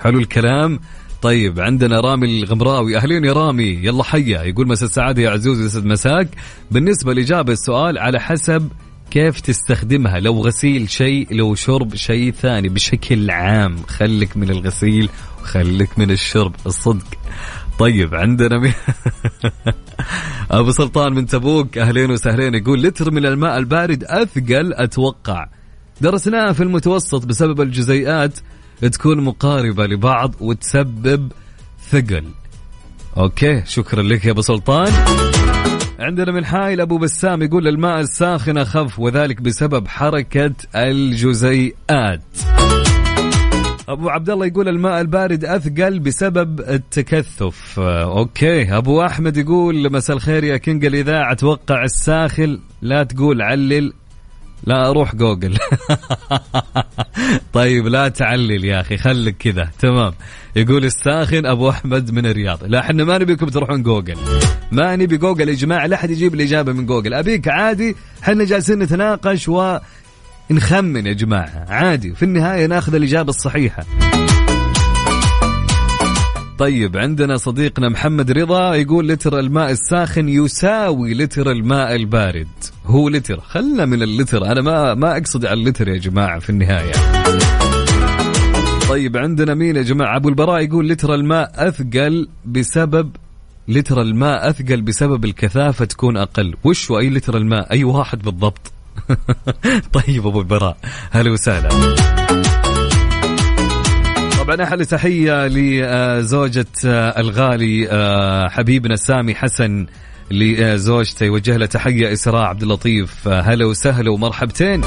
حلو الكلام. طيب عندنا رامي الغمراوي أهلين يا رامي يلا حيا. يقول مساء السعادة يا عزوز يسعد مساك. بالنسبة لإجابة السؤال على حسب كيف تستخدمها لو غسيل شيء لو شرب شيء ثاني بشكل عام خلك من الغسيل وخلك من الشرب الصدق. طيب عندنا مي... أبو سلطان من تبوك أهلين وسهلين يقول لتر من الماء البارد أثقل أتوقع. درسناها في المتوسط بسبب الجزيئات تكون مقاربة لبعض وتسبب ثقل. أوكي شكرا لك يا أبو سلطان. عندنا من حايل أبو بسام يقول الماء الساخن أخف وذلك بسبب حركة الجزيئات. أبو عبد الله يقول الماء البارد أثقل بسبب التكثف. آه، أوكي. أبو أحمد يقول مساء الخير يا king الاذاعه أتوقع الساخن لا تقول علل لا أروح جوجل. طيب لا تعلل يا أخي خليك كذا. تمام. يقول الساخن أبو أحمد من الرياض. لا إحنا ما نبيكم تروحون جوجل. ما نبي جوجل. يا جماعة لا أحد يجيب الإجابة من جوجل. أبيك عادي إحنا جالسين نتناقش و نخمن يا جماعة. عادي في النهاية ناخذ الإجابة الصحيحة. طيب عندنا صديقنا محمد رضا يقول لتر الماء الساخن يساوي لتر الماء البارد. هو لتر. خلنا من اللتر. أنا ما ما أقصد على اللتر يا جماعة في النهاية. طيب عندنا مين يا جماعة؟ أبو البراء يقول لتر الماء أثقل بسبب لتر الماء أثقل بسبب الكثافة تكون أقل. وش اي لتر الماء؟ أي واحد بالضبط. طيب أبو البراء هلا وسهلا. طبعا أحلى تحية لزوجة الغالي آه، حبيبنا سامي حسن لزوجته. يوجه له تحية إسراء عبد اللطيف. آه، هلا وسهلا ومرحبتين.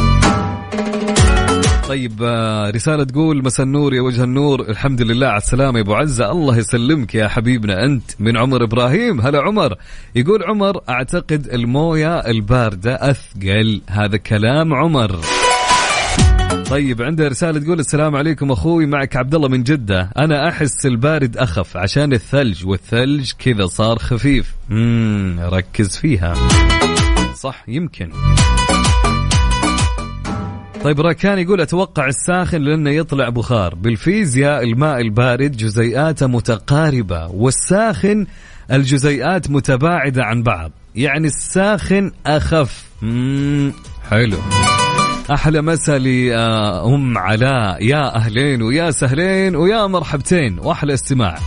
طيب آه، رسالة تقول مساء النور يا وجه النور الحمد لله على السلامة يا أبو عزة. الله يسلمك يا حبيبنا أنت من عمر إبراهيم. هلا عمر. يقول عمر أعتقد الموية الباردة أثقل. هذا كلام عمر. طيب عنده رسالة تقول السلام عليكم أخوي معك عبد الله من جدة. أنا أحس البارد أخف عشان الثلج والثلج كذا صار خفيف. امم ركز فيها. صح يمكن. طيب راكان يقول أتوقع الساخن لأنه يطلع بخار. بالفيزياء الماء البارد جزيئاته متقاربة والساخن الجزيئات متباعدة عن بعض. يعني الساخن أخف. حلو. أحلى مسا لام علاء. يا أهلين ويا سهلين ويا مرحبتين وأحلى استماع.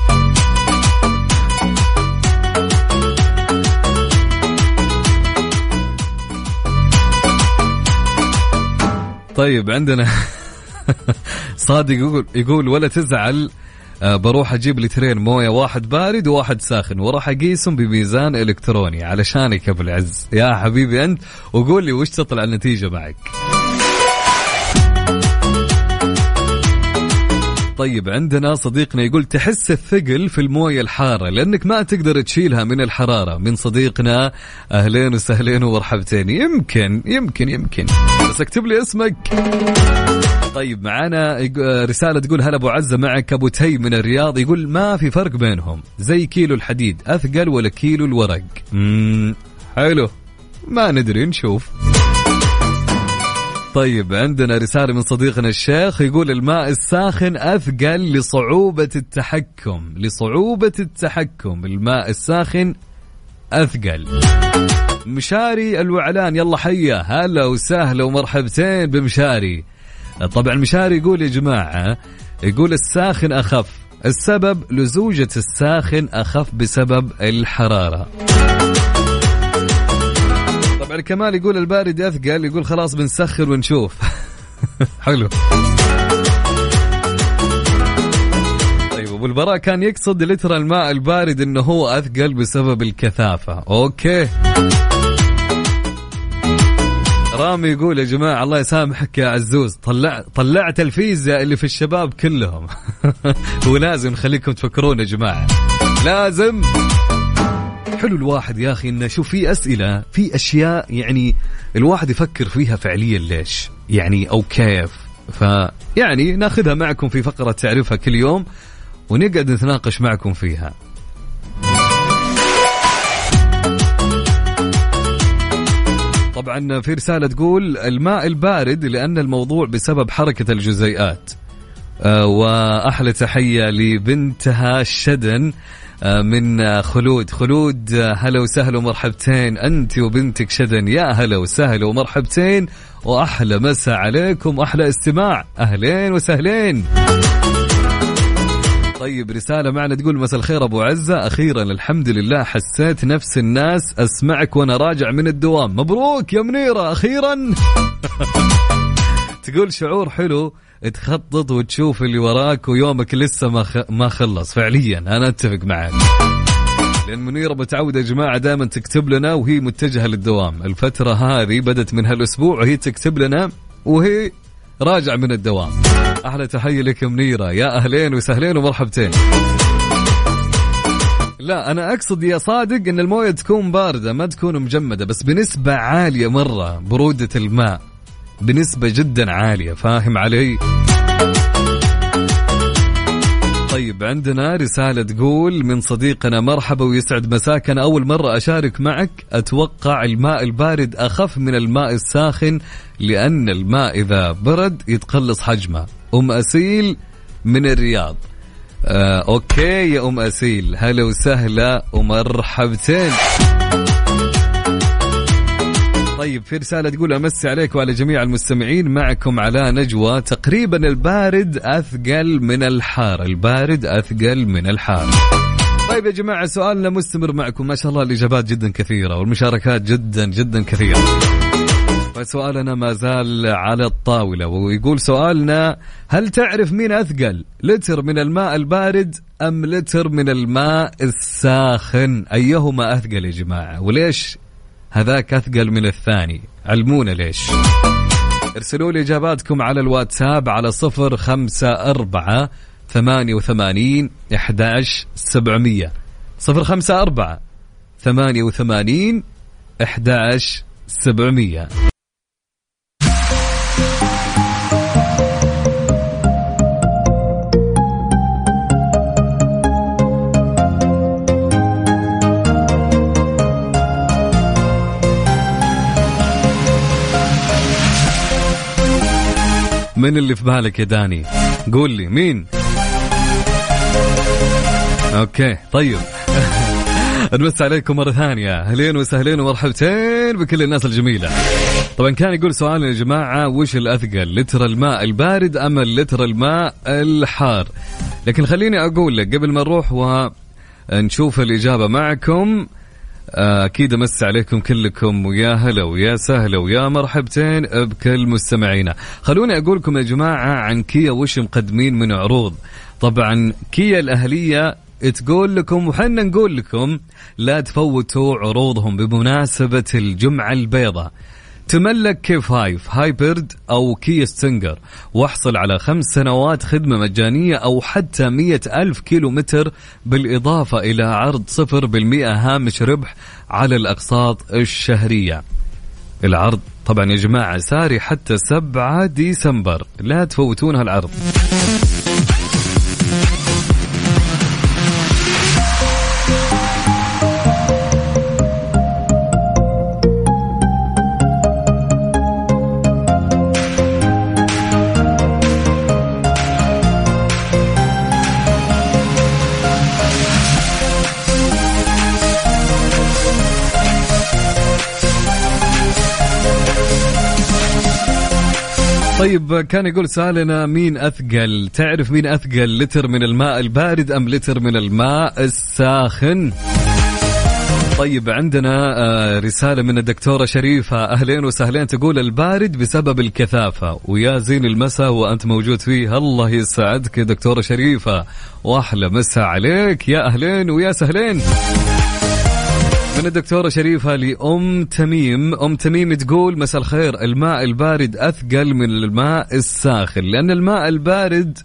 طيب عندنا صادق يقول يقول ولا تزعل آه، بروح أجيب لترين موية واحد بارد وواحد ساخن وراح أقيسهم بميزان إلكتروني علشانك أبو العز. يا حبيبي أنت وقول لي وش تطلع النتيجة معك؟ طيب عندنا صديقنا يقول تحس الثقل في الموية الحارة لأنك ما تقدر تشيلها من الحرارة. من صديقنا أهلين وسهلين ومرحبتين. يمكن يمكن يمكن. بس اكتب لي اسمك. طيب معانا يق- رسالة تقول هلا أبو عزة معك أبو تي من الرياض. يقول ما في فرق بينهم زي كيلو الحديد أثقل ولا كيلو الورق؟ حلو. ما ندري نشوف. طيب عندنا رسالة من صديقنا الشيخ يقول الماء الساخن أثقل لصعوبة التحكم لصعوبة التحكم الماء الساخن أثقل. مشاري الوعلان يلا حيا. هلا وسهلا ومرحبتين بمشاري. طبعا مشاري يقول يا جماعة يقول الساخن أخف. السبب لزوجة الساخن أخف بسبب الحرارة. طبعا كمال يقول البارد أثقل يقول خلاص بنسخر ونشوف. حلو. طيب أبو البراء كان يقصد لتر الماء البارد إنه هو أثقل بسبب الكثافة. أوكي. رامي يقول يا جماعة الله يسامحك يا عزوز طلع طلعت الفيزياء اللي في الشباب كلهم. ولازم نخليكم تفكرون يا جماعة. لازم. حلو الواحد يا أخي إنه شوف في أسئلة في أشياء يعني الواحد يفكر فيها فعليا ليش؟ يعني أو كيف؟ فيعني ناخذها معكم في فقرة تعرفها كل يوم ونقعد نتناقش معكم فيها. طبعا في رسالة تقول الماء البارد لأن الموضوع بسبب حركة الجزيئات. آه، وأحلى تحية لبنتها شدن. آه، من آه، خلود. خلود آه، هلا وسهلا ومرحبتين. أنت وبنتك شدن يا هلا وسهلا ومرحبتين. وأحلى مسا عليكم وأحلى استماع. أهلين وسهلين. طيب رسالة معنا تقول مساء الخير أبو عزة. أخيرا الحمد لله حسيت نفس الناس أسمعك وأنا راجع من الدوام. مبروك يا منيرة أخيرا. تقول شعور حلو. تخطط وتشوف اللي وراك ويومك لسه ما. ما خلص. فعليا أنا أتفق معك. لأن منيرة متعودة يا جماعة دائما تكتب لنا وهي متجهة للدوام. الفترة هذه بدت من هالأسبوع وهي تكتب لنا وهي راجع من الدوام. أحلى تحية لك منيرة. يا أهلين وسهلين ومرحبتين. لا أنا أقصد يا صادق إن الموية تكون باردة ما تكون مجمدة بس بنسبة عالية مرة برودة الماء. بنسبة جدا عالية فاهم علي؟ طيب عندنا رسالة تقول من صديقنا مرحبا ويسعد مساك أنا أول مرة أشارك معك أتوقع الماء البارد أخف من الماء الساخن لأن الماء إذا برد يتقلص حجمه. أم أسيل من الرياض. آه أوكي يا أم أسيل. هلا وسهلا ومرحبتين. طيب في رسالة تقول أمسي عليك وعلى جميع المستمعين معكم على نجوى تقريبا البارد أثقل من الحار البارد أثقل من الحار. طيب يا جماعة سؤالنا مستمر معكم. ما شاء الله الإجابات جدا كثيرة والمشاركات جدا جدا كثيرة. فسؤالنا ما زال على الطاولة ويقول سؤالنا هل تعرف مين أثقل لتر من الماء البارد أم لتر من الماء الساخن؟ أيهما أثقل يا جماعة؟ وليش هذاك أثقل من الثاني. علمونا ليش. ارسلوا لي إجاباتكم على الواتساب على صفر خمسة أربعة ثمانية وثمانين إحداش سبعمية. صفر خمسة أربعة ثمانية وثمانين إحداش سبعمية. من اللي في بالك يا داني؟ قول لي مين؟ أوكي طيب. نمس عليكم مرة ثانية. أهلين وسهلين ومرحبتين بكل الناس الجميلة. طبعا كان يقول سؤال يا جماعة وش الأثقل لتر الماء البارد أم لتر الماء الحار؟ لكن خليني أقول لك قبل ما نروح ونشوف الإجابة معكم أكيد أمس عليكم كلكم ويا هلا ويا سهلا ويا مرحبتين بكل مستمعينا. خلوني أقول لكم يا جماعة عن كيا وش مقدمين من عروض. طبعا كيا الأهلية تقول لكم وحنا نقول لكم لا تفوتوا عروضهم بمناسبة الجمعة البيضاء. تملك K 5 hybrid أو كيا Stinger واحصل على خمس سنوات خدمة مجانية أو حتى مية ألف كيلو متر بالإضافة إلى عرض صفر بالمئة هامش ربح على الأقساط الشهرية. العرض طبعا يا جماعة ساري حتى 7 ديسمبر. لا تفوتون هالعرض. طيب كان يقول سألنا مين أثقل. تعرف مين أثقل لتر من الماء البارد أم لتر من الماء الساخن؟ طيب عندنا آه، رسالة من الدكتورة شريفة. أهلين وسهلين. تقول البارد بسبب الكثافة. ويا زين المساء وأنت موجود فيه. الله يسعدك دكتورة شريفة. وأحلى مساء عليك. يا أهلين ويا سهلين. من الدكتورة شريفة لأم تميم. أم تميم تقول مساء الخير الماء البارد أثقل من الماء الساخن لأن الماء البارد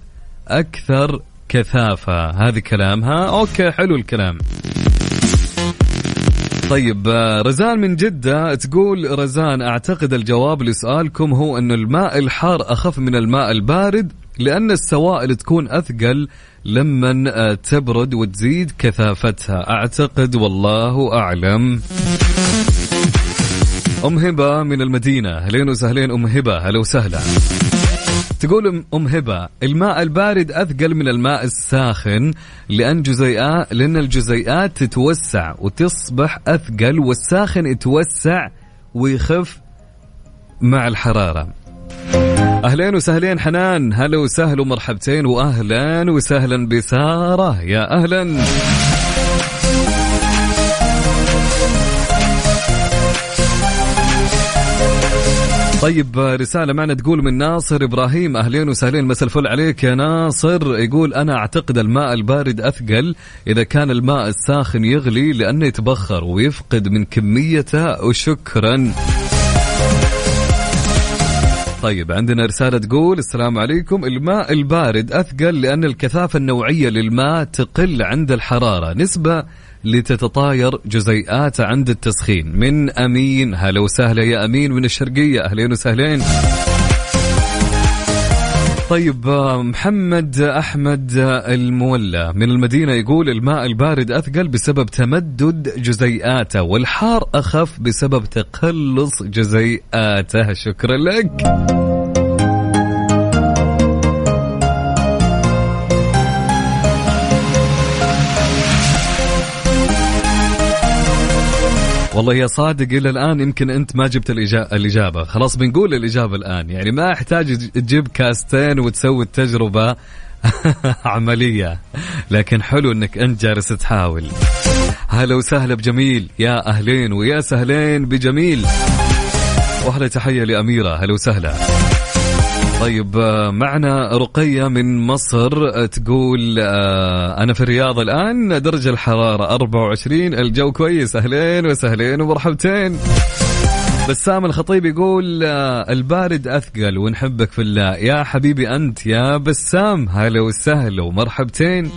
أكثر كثافة. هذه كلامها أوكي حلو الكلام. طيب رزان من جدة تقول رزان أعتقد الجواب لسؤالكم هو أن الماء الحار أخف من الماء البارد. لأن السوائل تكون أثقل لما آه، تبرد وتزيد كثافتها. أعتقد والله أعلم. أم هبة من المدينة. أهلين وسهلين. أم هبة هلا وسهلا. تقول ام هبة الماء البارد أثقل من الماء الساخن لأن جزيئات لأن الجزيئات تتوسع وتصبح أثقل والساخن يتوسع ويخف مع الحرارة. أهلين وسهلين حنان. هلا وسهلا ومرحبتين واهلا وسهلا بساره يا أهلا. طيب رسالة معنا تقول من ناصر إبراهيم. أهلين وسهلين مساء الفل عليك يا ناصر. يقول أنا أعتقد الماء البارد أثقل إذا كان الماء الساخن يغلي لأنه يتبخر ويفقد من كميته. وشكرا. طيب عندنا رسالة تقول السلام عليكم. الماء البارد أثقل لأن الكثافة النوعية للماء تقل عند الحرارة. نسبة لتتطاير جزيئات عند التسخين. من أمين. هلا وسهلا يا أمين. من الشرقية. أهلين وسهلين. طيب محمد أحمد المولى من المدينة يقول الماء البارد أثقل بسبب تمدد جزيئاته والحار أخف بسبب تقلص جزيئاته. شكرا لك. والله يا صادق إلى الآن يمكن أنت ما جبت الإجابة. خلاص بنقول الإجابة الآن. يعني ما أحتاج تجيب كاستين وتسوي التجربة عملية. لكن حلو إنك أنت جالس تحاول. هلا وسهلا بجميل. يا أهلين ويا سهلين بجميل. واحلى تحية لأميرة. هلا وسهلا. طيب آه، معنا رقية من مصر آه، تقول آه، أنا في الرياض الآن درجة الحرارة 24 الجو كويس أهلين وسهلين ومرحبتين. بسام الخطيب يقول البارد أثقل ونحبك في الله. يا حبيبي أنت يا بسام هلا وسهلا ومرحبتين.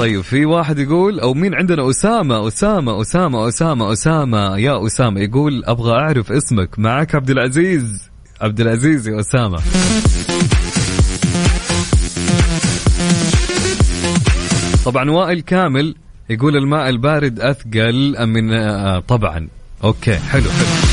طيب في واحد يقول أو مين عندنا؟ أسامة أسامة أسامة أسامة أسامة. يا أسامة يقول أبغى أعرف اسمك. معك عبد العزيز. عبد العزيز يا أسامة. طبعا وائل كامل يقول الماء البارد أثقل من آه طبعا. أوكي حلو حلو.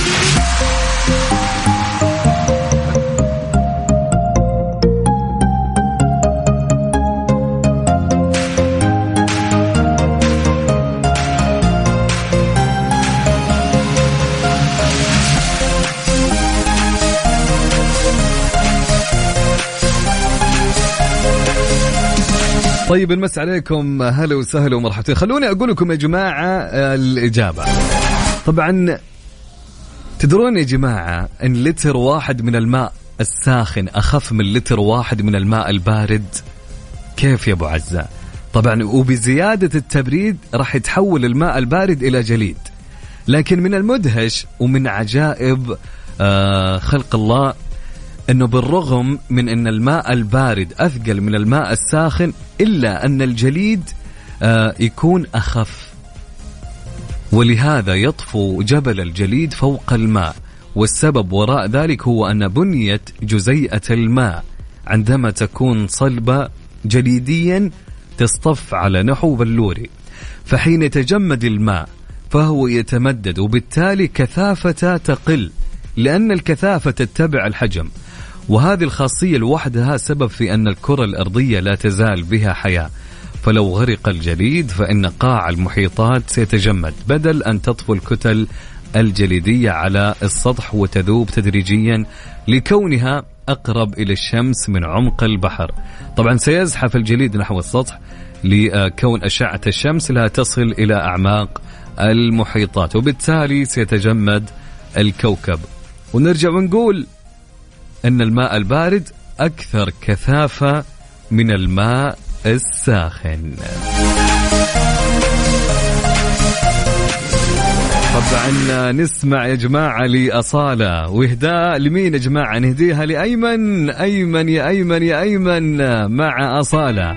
طيب نمس عليكم هلا وسهلا ومرحبتين. خلوني أقول لكم يا جماعة آه، الإجابة. طبعا تدرون يا جماعة إن لتر واحد من الماء الساخن أخف من لتر واحد من الماء البارد؟ كيف يا أبو عزة؟ طبعا وبزيادة التبريد راح يتحول الماء البارد إلى جليد. لكن من المدهش ومن عجائب آه، خلق الله إنه بالرغم من إن الماء البارد أثقل من الماء الساخن إلا أن الجليد آه، يكون أخف. ولهذا يطفو جبل الجليد فوق الماء. والسبب وراء ذلك هو أن بنيه جزيئة الماء. عندما تكون صلبة جليديا تصطف على نحو بلوري. فحين يتجمد الماء فهو يتمدد. وبالتالي كثافته تقل لأن الكثافة تتبع الحجم. وهذه الخاصية لوحدها سبب في أن الكرة الأرضية لا تزال بها حياة. فلو غرق الجليد فإن قاع المحيطات سيتجمد بدل أن تطفو الكتل الجليدية على السطح وتذوب تدريجيا لكونها أقرب إلى الشمس من عمق البحر. طبعا سيزحف الجليد نحو السطح لكون أشعة الشمس لا تصل إلى أعماق المحيطات وبالتالي سيتجمد الكوكب. ونرجع ونقول أن الماء البارد أكثر كثافة من الماء الساخن. طبعا نسمع يا جماعة لأصالة. وإهداء لمين يا جماعة؟ نهديها لأيمن. أيمن يا أيمن يا أيمن مع أصالة.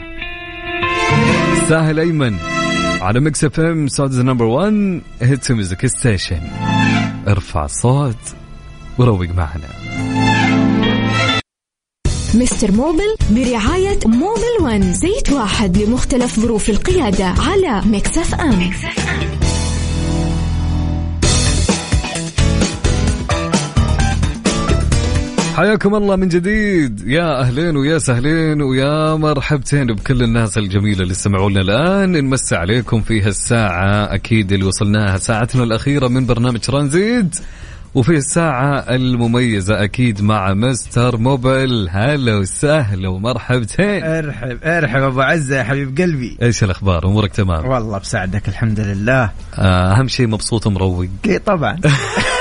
ساهل أيمن على Mix FM Saudi's number 1 hit music station ارفع الصوت وروق معنا. Mister Mobil برعاية Mobil One زيت واحد لمختلف ظروف القيادة على Mix F M, حياكم الله من جديد. يا أهلين ويا سهلين ويا مرحبتين بكل الناس الجميلة اللي سمعونا الآن. نمسي عليكم في هالساعة. أكيد اللي وصلناها ساعتنا الأخيرة من برنامج ترانزيت. وفي الساعة المميزة أكيد مع مستر موبل. هلا وسهلا ومرحبتين. أرحب أرحب أبو عزة يا حبيب قلبي. إيش الأخبار؟ أمورك تمام؟ والله بساعدك الحمد لله. آه، أهم شيء مبسوط ومروق. اي طبعا.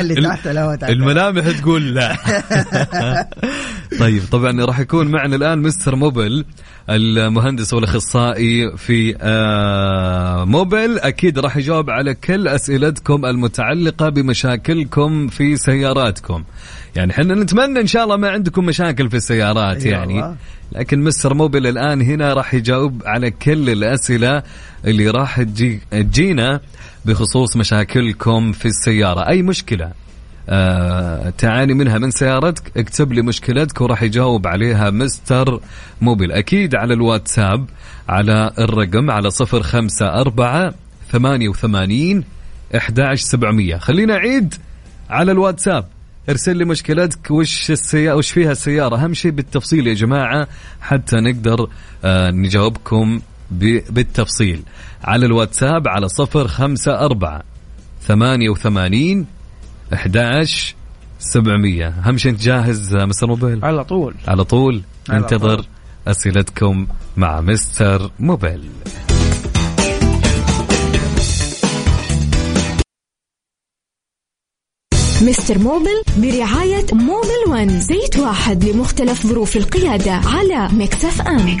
اللي تحت الهواء تحت. الملامح تقول لا. طيب طبعا راح يكون معنا الآن مستر موبل المهندس والأخصائي في آه، موبل. أكيد راح يجاوب على كل أسئلتكم المتعلقة بمشاكلكم في سياراتكم. يعني إحنا نتمنى إن شاء الله ما عندكم مشاكل في السيارات يعني. لكن مستر موبل الآن هنا راح يجاوب على كل الأسئلة اللي راح تجي تجينا. بخصوص مشاكلكم في السيارة. أي مشكلة؟ آه تعاني منها من سيارتك؟ اكتب لي مشكلتك وراح يجاوب عليها مستر موبل أكيد على الواتساب على الرقم على صفر خمسة أربعة ثمانية وثمانين أحداش سبعمية. خلينا أعيد على الواتساب. ارسل لي مشكلتك وش السيارة وش فيها السيارة. أهم شيء بالتفصيل يا جماعة حتى نقدر آه نجاوبكم بالتفصيل. على الواتساب على صفر خمسة أربعة ثمانية وثمانين أحداش سبعمية. أهم شيء أنت جاهز مستر موبيل على طول. على طول. على طول. أسئلتكم مع مستر موبيل Mister Mobil برعاية Mobil One زيت واحد لمختلف ظروف القيادة على Mix FM.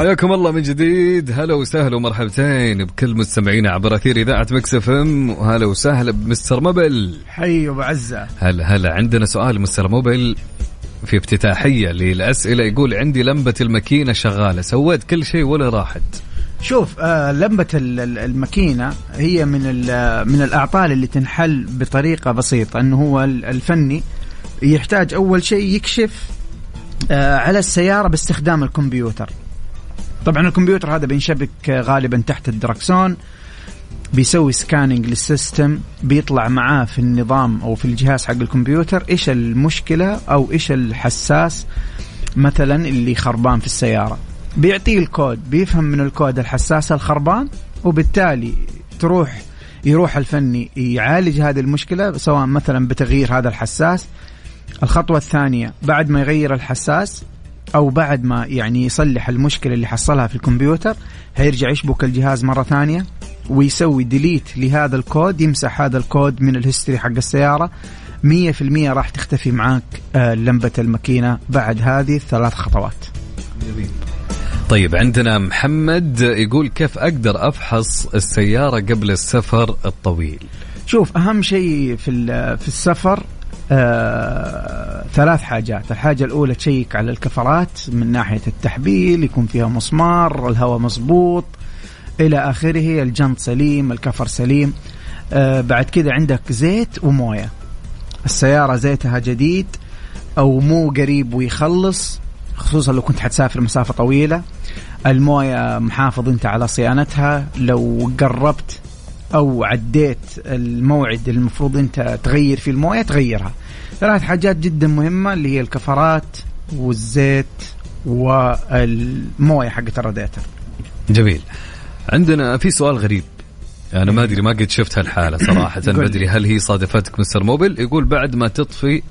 حياكم الله من جديد. هلا وسهلا ومرحبتين بكل مستمعينا عبر أثير إذاعة Mix FM. وهلا وسهلا ب Mister Mobil حي أبو عزة. هلا هلا عندنا سؤال مستر موبل في افتتاحية للأسئلة. يقول عندي لمبة الماكينة شغالة سويت كل شيء ولا راحت؟ شوف آه لمبة ال- ال- الماكينة هي من ال- من الأعطال اللي تنحل بطريقة بسيطة أنه هو ال- الفني يحتاج أول شيء يكشف آه على السيارة باستخدام الكمبيوتر. طبعا الكمبيوتر هذا بينشبك آه، غالبا تحت الدركسون بيسوي scanning لل system بيطلع معاه في النظام أو في الجهاز حق الكمبيوتر إيش المشكلة أو إيش الحساس مثلا اللي خربان في السيارة. بيعطيه الكود بيفهم من الكود الحساس الخربان وبالتالي تروح يروح الفني يعالج هذه المشكلة سواء مثلا بتغيير هذا الحساس. الخطوة الثانية بعد ما يغير الحساس أو بعد ما يعني يصلح المشكلة اللي حصلها في الكمبيوتر هيرجع يشبك الجهاز مرة ثانية ويسوي delete لهذا الكود يمسح هذا الكود من ال history حق السيارة. 100% راح تختفي معاك آه، لمبة الماكينة بعد هذه الثلاث خطوات. طيب عندنا محمد يقول كيف أقدر أفحص السيارة قبل السفر الطويل؟ شوف أهم شيء في في السفر آه ثلاث حاجات. الحاجة الأولى تشيك على الكفرات من ناحية التحبيل يكون فيها مسمار الهواء مظبوط إلى آخره الجنط سليم الكفر سليم. آه بعد كده عندك زيت وموية. السيارة زيتها جديد أو مو قريب ويخلص خصوصا لو كنت حتسافر مسافة طويلة. الموية محافظ أنت على صيانتها. لو قربت أو عديت الموعد المفروض أنت تغير فيه الموية تغيرها. ثلاث حاجات جدا مهمة اللي هي الكفرات والزيت والموية حقت الراديتر جميل. عندنا في سؤال غريب. أنا ما أدري ما قد شفت هالحالة صراحة. ما. ادري هل هي صادفتك مستر موبل يقول بعد ما تطفي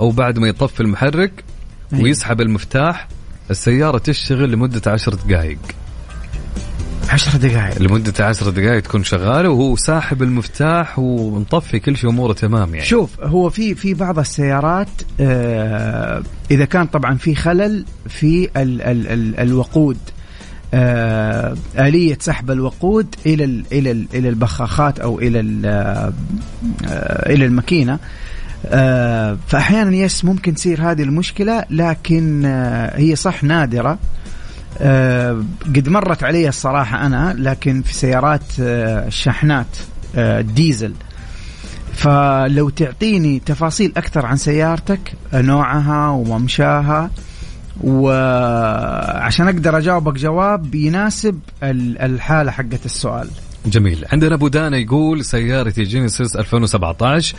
أو بعد ما يطفي المحرك أيوة. ويسحب المفتاح السيارة تشتغل لمدة عشر دقائق عشر دقائق. لمدة عشر دقائق تكون شغالة وهو ساحب المفتاح ومطفي كل شيء أموره تمام يعني. شوف هو في في بعض السيارات آه إذا كان طبعا في خلل في ال ال ال الوقود آه آلية سحب الوقود إلى ال إلى ال إلى البخاخات أو إلى ال آه إلى الماكينة. آه فأحيانا يس ممكن تصير هذه المشكلة لكن آه هي صح نادرة. آه قد مرت علي الصراحة أنا لكن في سيارات آه الشاحنات آه الديزل فلو تعطيني تفاصيل أكثر عن سيارتك آه، نوعها وممشاها وعشان أقدر أجاوبك جواب يناسب ال- الحالة حقت السؤال. جميل. عندنا أبو دانا يقول سيارتي جينيسيس 2017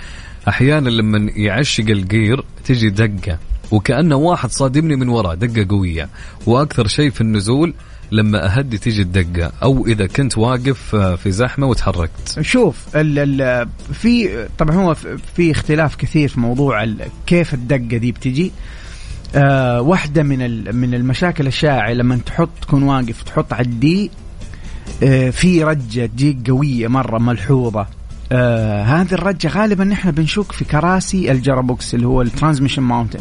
أحيانا لما يعشق الجير تجي دقة. وكانه واحد صادمني من ورا دقة قوية. وأكثر شيء في النزول لما أهدي تيجي الدقة أو إذا كنت واقف آه، في زحمة وتحركت. شوف ال ال في طبعا هو في- اختلاف كثير في موضوع كيف الدقة دي بتجي. آه واحدة من من المشاكل الشائعة لما تحط تكون واقف تحط على ال D آه في رجة تجيك قوية مرة ملحوظة. آه هذه الرجة غالبا نحن بنشك في كراسي ال gearbox اللي هو ال transmission mounting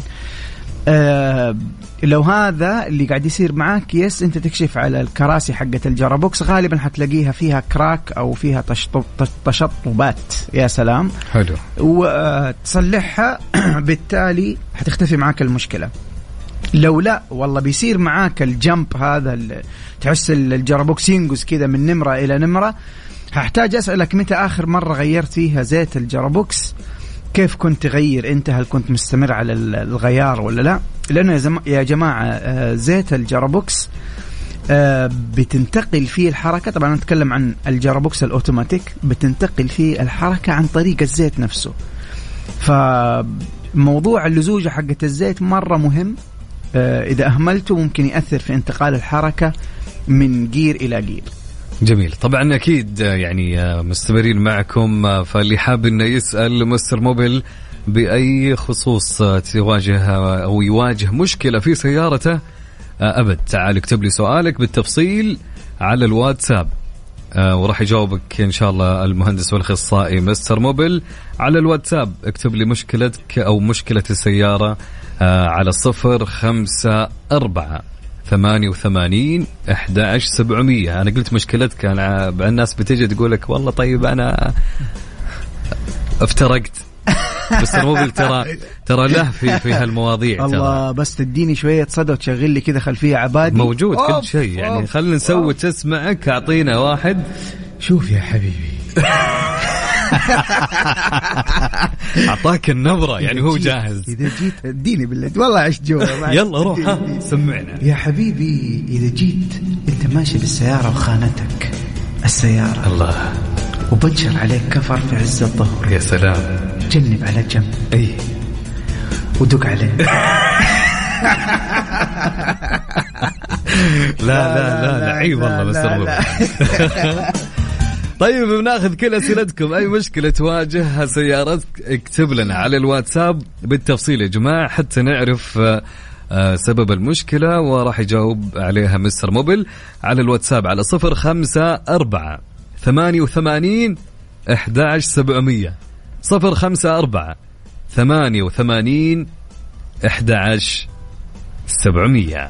آه لو هذا اللي قاعد يصير معاك yes أنت تكشف على الكراسي حقت ال gearbox غالبا حتلاقيها فيها crack أو فيها تشطب تشطبات. يا سلام. حلو. وتصلحها بالتالي حتختفي معاك المشكلة. لو لا والله بيصير معاك ال jump هذا تحس ال- ال gearbox ينقز كذا من نمرة إلى نمرة. هحتاج أسألك متى آخر مرة غيرت فيها زيت ال gearbox؟ كيف كنت تغير انت؟ هل كنت مستمر على ال- الغيار ولا لا؟ لأنه يا. يا جماعة آه، زيت ال gearbox آه، بتنتقل فيه الحركة. طبعا نتكلم عن ال gearbox الأوتوماتيك بتنتقل فيه الحركة عن طريق الزيت نفسه. فموضوع اللزوجة حقة الزيت مرة مهم آه، إذا أهملته ممكن يأثر في انتقال الحركة من gear إلى gear. جميل. طبعا أكيد آه، يعني آه، مستمرين معكم آه، فاللي حاب إنه يسأل Mister Mobil بأي خصوص تواجه أو يواجه مشكلة في سيارته أبد. تعال اكتب لي سؤالك بالتفصيل على الواتساب. وراح يجاوبك إن شاء الله المهندس والأخصائي مستر موبل على الواتساب. اكتب لي مشكلتك أو مشكلة السيارة على صفر خمسة أربعة 88 11700 أنا قلت مشكلتك أنا الناس بتجي تقول لك والله طيب أنا افترقت. بس مو ترى ترى له في في هالمواضيع ترى. الله بس تديني شوية صدى وتشغل لي كذا خلفية عبادي. موجود كل شيء يعني. خلينا نسوي تسمعك أعطينا واحد. شوف يا حبيبي. أعطاك النبرة يعني هو جاهز. إذا جيت اديني بالله. والله عشت جوا يلا روح ها سمعنا. يا حبيبي إذا جيت أنت ماشي بالسيارة وخانتك. السيارة. الله. وبنشر عليك كفر في عز الظهر. يا سلام. جنب على جنب. أي. ودق عليه. لا لا لا لعيب والله بس الربع. طيب بناخذ كل أسئلتكم. أي مشكلة تواجهها سيارتك؟ اكتب لنا على الواتساب. بالتفصيل يا جماعة حتى نعرف آه، آه، سبب المشكلة وراح يجاوب عليها مستر موبل. على الواتساب على صفر خمسة أربعة ثمانية وثمانين أحداش سبعمية. صفر خمسة أربعة ثمانية وثمانين أحداش سبعمية.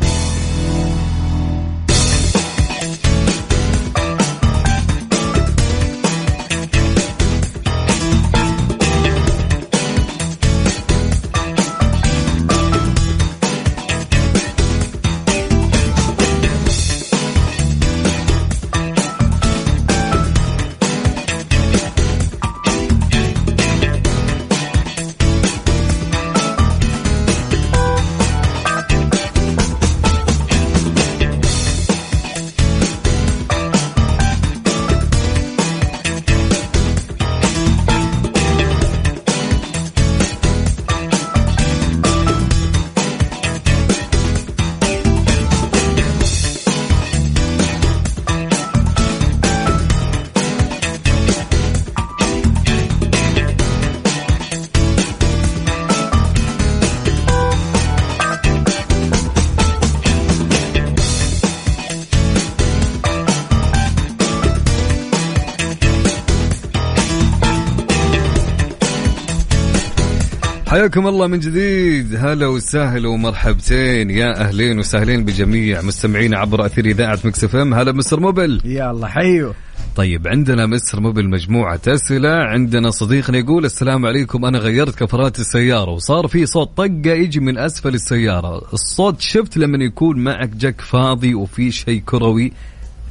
حياكم الله من جديد. هلا وسهلا ومرحبتين. يا أهلين وسهلين بجميع مستمعينا عبر أثير إذاعة مكس إف إم. هلا مستر موبل. يا الله حيو. طيب عندنا مستر موبل مجموعة أسئلة. عندنا صديقنا يقول السلام عليكم. أنا غيرت كفرات السيارة وصار في صوت طقة يجي من أسفل السيارة. الصوت شفت لما يكون معك جك فاضي وفي شيء كروي.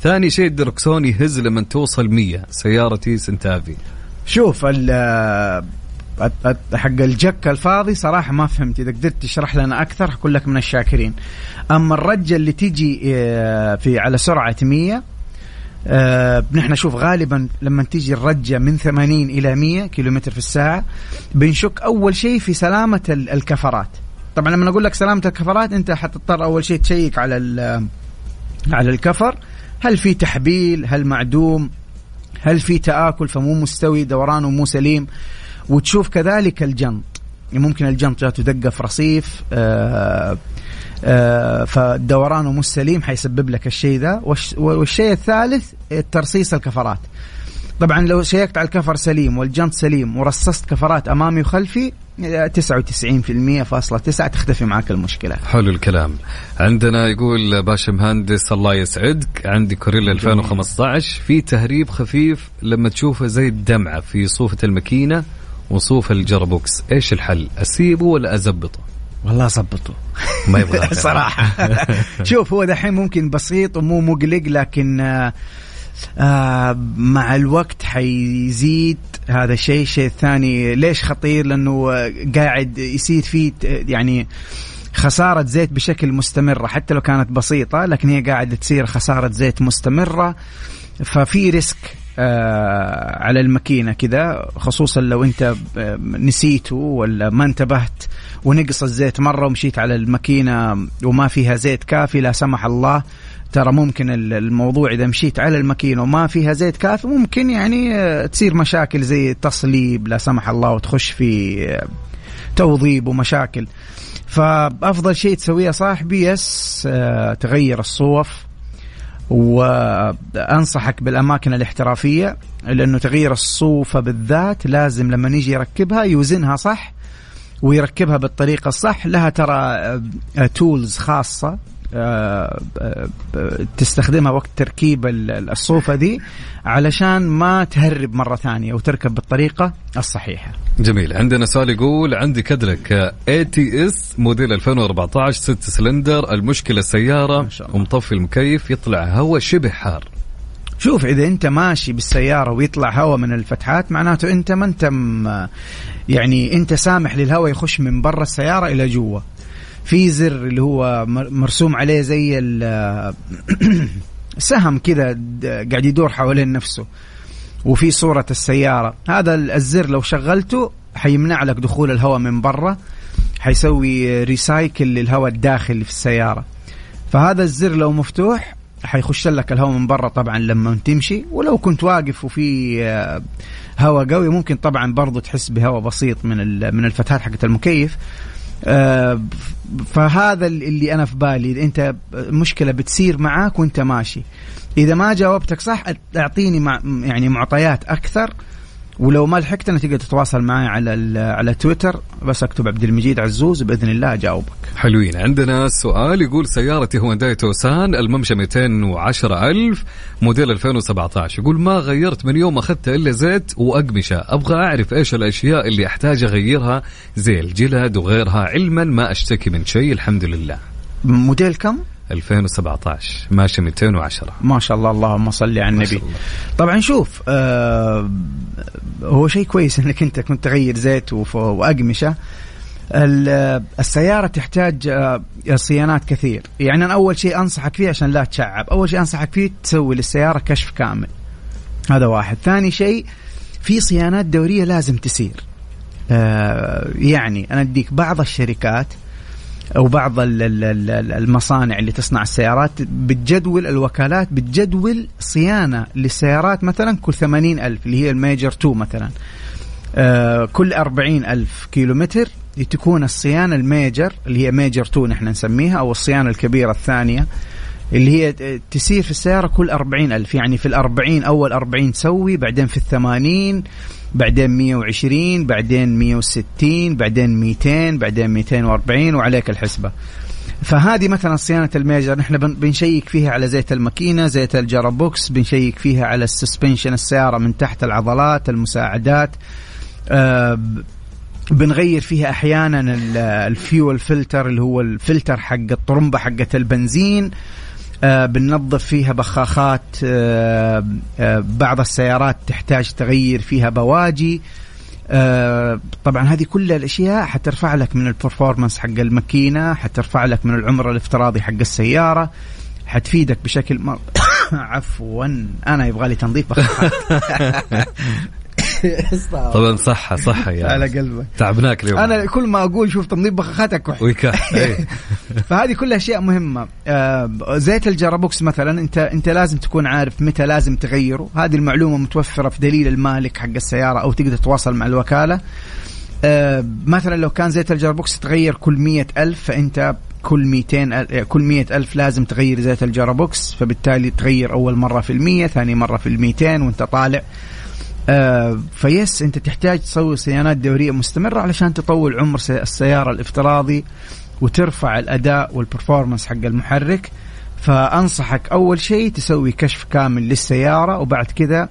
ثاني شيء الدركسون يهز لما توصل 100 سيارتي سنتافي. شوف حق الجك الفاضي صراحة ما فهمت. إذا قدرت تشرح لنا أكثر حكون لك من الشاكرين. أما الرجة اللي تيجي آه، في على سرعة 100 آه، نحن نشوف غالبا لما تيجي الرجة من 80 إلى 100 كيلومتر في الساعة بنشك أول شيء في سلامة ال- الكفرات. طبعا لما أقول لك سلامة الكفرات أنت حتضطر أول شيء تشيك على على الكفر. هل في تحبيل؟ هل معدوم؟ هل في تآكل؟ فمو مستوي دورانه مو سليم. وتشوف كذلك الجنط. يعني ممكن الجنط جاته دقة في رصيف آه آه فدورانه مو سليم حيسبب لك الشيء ذا. والش- والشيء الثالث ترصيص الكفرات. طبعا لو شيكت على الكفر سليم والجنط سليم ورصصت كفرات أمامي وخلفي آه، 99% فاصلة تسعة تختفي معك المشكلة. حلو الكلام. عندنا يقول باشا مهندس الله يسعدك. عندي كوريلا 2015 في تهريب خفيف لما تشوفه زي الدمعة في صوفة الماكينة. وصوف الجربوكس إيش الحل؟ أسيبه ولا أزبطه؟ والله ظبطوا ما يبغى صراحة. شوف هو دحين ممكن بسيط ومو مقلق لكن آه آه مع الوقت حيزيد. هذا الشيء الشيء الثاني ليش خطير؟ لأنه آه، قاعد يصير فيه يعني خسارة زيت بشكل مستمرة حتى لو كانت بسيطة لكن هي قاعدة تصير خسارة زيت مستمرة. ففي risk آه على الماكينة كذا خصوصا لو أنت آه، نسيته ولا ما انتبهت ونقص الزيت مرة ومشيت على الماكينة وما فيها زيت كافي لا سمح الله ترى ممكن ال- الموضوع إذا مشيت على الماكينة وما فيها زيت كافي ممكن يعني آه، تصير مشاكل زي تصليب لا سمح الله وتخش في آه، توظيب ومشاكل. فأفضل شيء تسويه صاحبي يس تغير الصوف. وأنصحك بالأماكن الاحترافية لأنه تغيير الصوفة بالذات لازم لما نيجي يركبها يوزنها صح ويركبها بالطريقة الصح. لها ترى تولز خاصه آه، آه، آه، تستخدمها وقت تركيب ال- الصوفة دي علشان ما تهرب مرة ثانية وتركب بالطريقة الصحيحة. جميل. عندنا سؤال يقول عندي كدلك ATS موديل 2014 ست سلندر المشكلة السيارة ما شاء الله. ومطفي المكيف يطلع هواء شبه حار. شوف إذا أنت ماشي بالسيارة ويطلع هواء من الفتحات معناته أنت ما أنت يعني أنت سامح للهواء يخش من برا السيارة إلى جوا. في زر اللي هو مر- مرسوم عليه زي سهم كذا قاعد يدور حوالين نفسه. وفي صورة السيارة. هذا ال- الزر لو شغلته حيمنع لك دخول الهواء من برا. حيسوي ريسايكل للهواء الداخلي في السيارة. فهذا الزر لو مفتوح حيخش لك الهواء من برا طبعا لما تمشي. ولو كنت واقف وفي آه، هواء قوي ممكن طبعا برضو تحس بهواء بسيط من من الفتحات حقت المكيف. فهذا اللي أنا في بالي. أنت مشكلة بتصير معاك وأنت ماشي. إذا ما جاوبتك صح أعطيني مع يعني معطيات أكثر. ولو ما لحقت أنا تقدر تتواصل معي على على تويتر. بس أكتب عبد المجيد عزوز بإذن الله أجاوبك. حلوين. عندنا سؤال يقول سيارتي هونداي توسان الممشى 210 ألف موديل 2017 يقول ما غيرت من يوم أخذتها إلا زيت وأقمشة. أبغى أعرف إيش الأشياء اللي أحتاج أغيرها؟ زي الجلد وغيرها علما ما أشتكي من شيء الحمد لله. موديل كم؟ 2017 ماشي 210 ما شاء الله اللهم صل على ما شاء النبي الله. طبعا شوف آه هو شيء كويس إنك أنت كنت تغير زيت وأقمشة. ال- السيارة تحتاج آه، صيانات كثير. يعني أنا أول شيء أنصحك فيه عشان لا تشعب. أول شيء أنصحك فيه تسوي للسيارة كشف كامل. هذا واحد. ثاني شيء في صيانات دورية لازم تسير. آه، يعني أنا أديك بعض الشركات أو بعض ال- ال- ال- المصانع اللي تصنع السيارات بتجدول الوكالات بتجدول صيانة للسيارات مثلا كل 80 ألف اللي هي ال major 2 مثلا. آه كل 40 ألف كيلو تكون الصيانة ال major اللي هي major 2 نحن نسميها أو الصيانة الكبيرة الثانية اللي هي تسير في السيارة كل أربعين ألف. يعني في الأربعين أول أربعين تسوي بعدين في الثمانين بعدين مية وعشرين بعدين مية وستين بعدين ميتين بعدين ميتين وأربعين وعليك الحسبة. فهذه مثلا صيانة ال major. نحن بن- بنشيك فيها على زيت الماكينة زيت ال gearbox بنشيك فيها على ال suspension السيارة من تحت العضلات المساعدات. آه بنغير فيها أحيانا ال- ال fuel filter اللي هو الفلتر حق الطرمبة حقت البنزين. بننظف فيها بخاخات آه آه بعض السيارات تحتاج تغير فيها بواجي. آه طبعا هذه كل الأشياء حترفع لك من البرفورمانس حق الماكينة حترفع لك من العمر الافتراضي حق السيارة حتفيدك بشكل مر... عفوا أنا يبغى لي تنظيف بخاخات. طبعا صحة صحة يعني. على قلبك. تعبناك اليوم. أنا كل ما أقول شوف تنظيف بخاختك كح ويكح. فهذه كلها أشياء مهمة. آه زيت ال gearbox مثلا أنت أنت لازم تكون عارف متى لازم تغيره. هذه المعلومة متوفرة في دليل المالك حق السيارة أو تقدر تتواصل مع الوكالة. آه مثلا لو كان زيت ال gearbox تغير كل مية ألف فأنت كل 200 أل- كل 100 ألف لازم تغير زيت ال gearbox فبالتالي تغير أول مرة في المية ثاني مرة في الميتين وأنت طالع آه فيس أنت تحتاج تسوي صيانات دورية مستمرة علشان تطول عمر سي- السيارة الافتراضي وترفع الأداء والبرفورمانس حق المحرك. فأنصحك أول شيء تسوي كشف كامل للسيارة وبعد كذا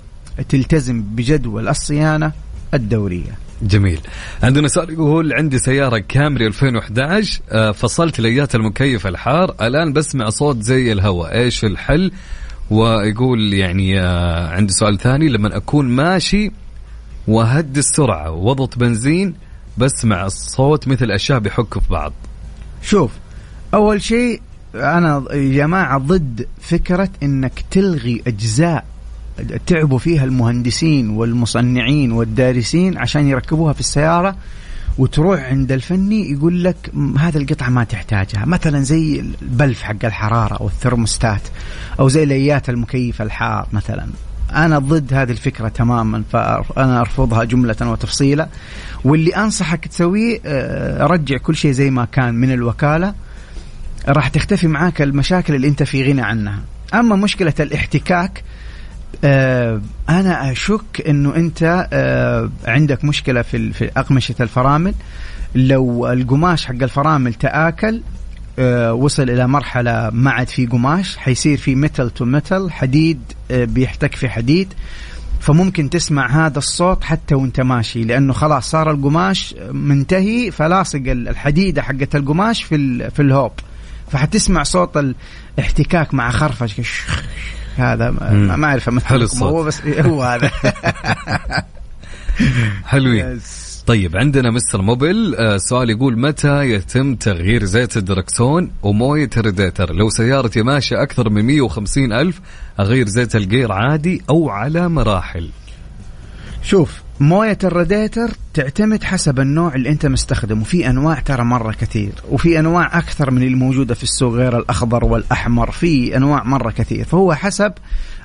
تلتزم بجدول الصيانة الدورية. جميل. عندنا سؤال يقول عندي سيارة كامري 2011 آه، فصلت ليات المكيف الحار الآن بسمع صوت زي الهواء. إيش الحل؟ ويقول يعني آه، عندي سؤال ثاني. لما أكون ماشي وهدي السرعة وضغط بنزين بسمع الصوت مثل أشياء بيحكوا في بعض. شوف أول شيء أنا يا جماعة ضد فكرة إنك تلغي أجزاء تعبوا فيها المهندسين والمصنعين والدارسين عشان يركبوها في السيارة. وتروح عند الفني يقول لك "م، هذه القطعة ما تحتاجها. مثلا زي البلف حق الحرارة أو الثرموستات أو زي ليات المكيف الحار مثلا. أنا ضد هذه الفكرة تماما فانا أرفضها جملة وتفصيلا. واللي أنصحك تسويه آه، رجع كل شيء زي ما كان من الوكالة. راح تختفي معاك المشاكل اللي أنت في غنى عنها. أما مشكلة الاحتكاك آه أنا أشك إنه أنت آه عندك مشكلة في في أقمشة الفرامل. لو القماش حق الفرامل تآكل آه وصل إلى مرحلة ما عاد في قماش حيصير في metal to metal حديد بيحتك في حديد. فممكن تسمع هذا الصوت حتى وأنت ماشي لأنه خلاص صار القماش منتهي فلاصق ال- الحديده حقت القماش في في الهوب. فحتسمع صوت الاحتكاك مع خرفش هذا ما- أعرف امثل حلو لكم، الصوت. هو بس هو هذا. حلوين. طيب عندنا مستر موبل آه سؤال يقول متى يتم تغيير زيت الدركسون؟ وموية الريديتر لو سيارتي ماشية أكثر من 150 ألف أغير زيت الجير عادي أو على مراحل؟ شوف موية الراديتر تعتمد حسب النوع اللي انت مستخدمه. في أنواع ترى مرة كثير وفي أنواع أكثر من الموجودة في السوق غير الأخضر والأحمر. في أنواع مرة كثير فهو حسب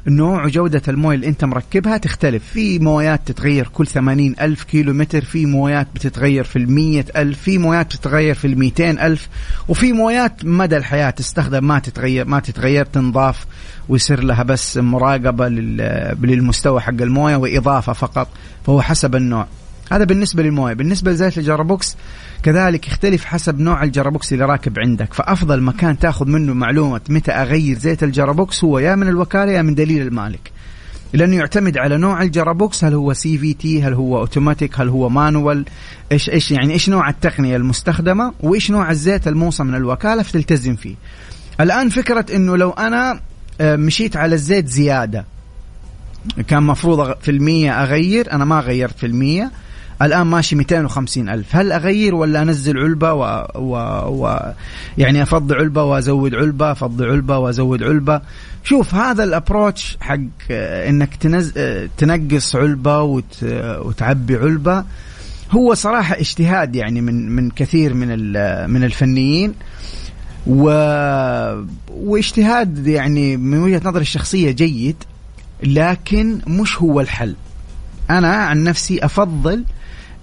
نوع وجودة الموية اللي انت مركبها تختلف. في مويات تتغير كل 80 ألف كيلو متر في مويات بتتغير في المية ألف في مويات بتتغير في الميتين ألف وفي مويات مدى الحياة تستخدم ما تتغير ما تتغير تنضاف ويصير لها بس مراقبة لل- للمستوى حق الموية وإضافة فقط. فهو حسب النوع. هذا بالنسبة للمويه. بالنسبة لزيت ال gearbox كذلك يختلف حسب نوع ال gearbox اللي راكب عندك. فأفضل مكان تاخذ منه معلومة متى أغير زيت ال gearbox هو يا من الوكالة يا من دليل المالك. لأنه يعتمد على نوع ال gearbox هل هو CVT هل هو اوتوماتيك هل هو manual إيش إيش يعني إيش نوع التقنية المستخدمة وإيش نوع الزيت الموصى من الوكالة فتلتزم فيه. الآن فكرة إنه لو أنا آه، مشيت على الزيت زيادة كان مفروض في المية أغير أنا ما غيرت في المية الآن ماشي 250 ألف. هل أغير ولا أنزل علبة و... و... و... يعني أفضي علبة وأزود علبة أفضي علبة وأزود علبة؟ شوف هذا الأبروتش حق إنك تنز... تنقص علبة وت... وتعبي علبة هو صراحة اجتهاد يعني من من كثير من ال... من الفنيين و... واجتهاد يعني من وجهة نظري الشخصية جيد لكن مش هو الحل. أنا عن نفسي أفضل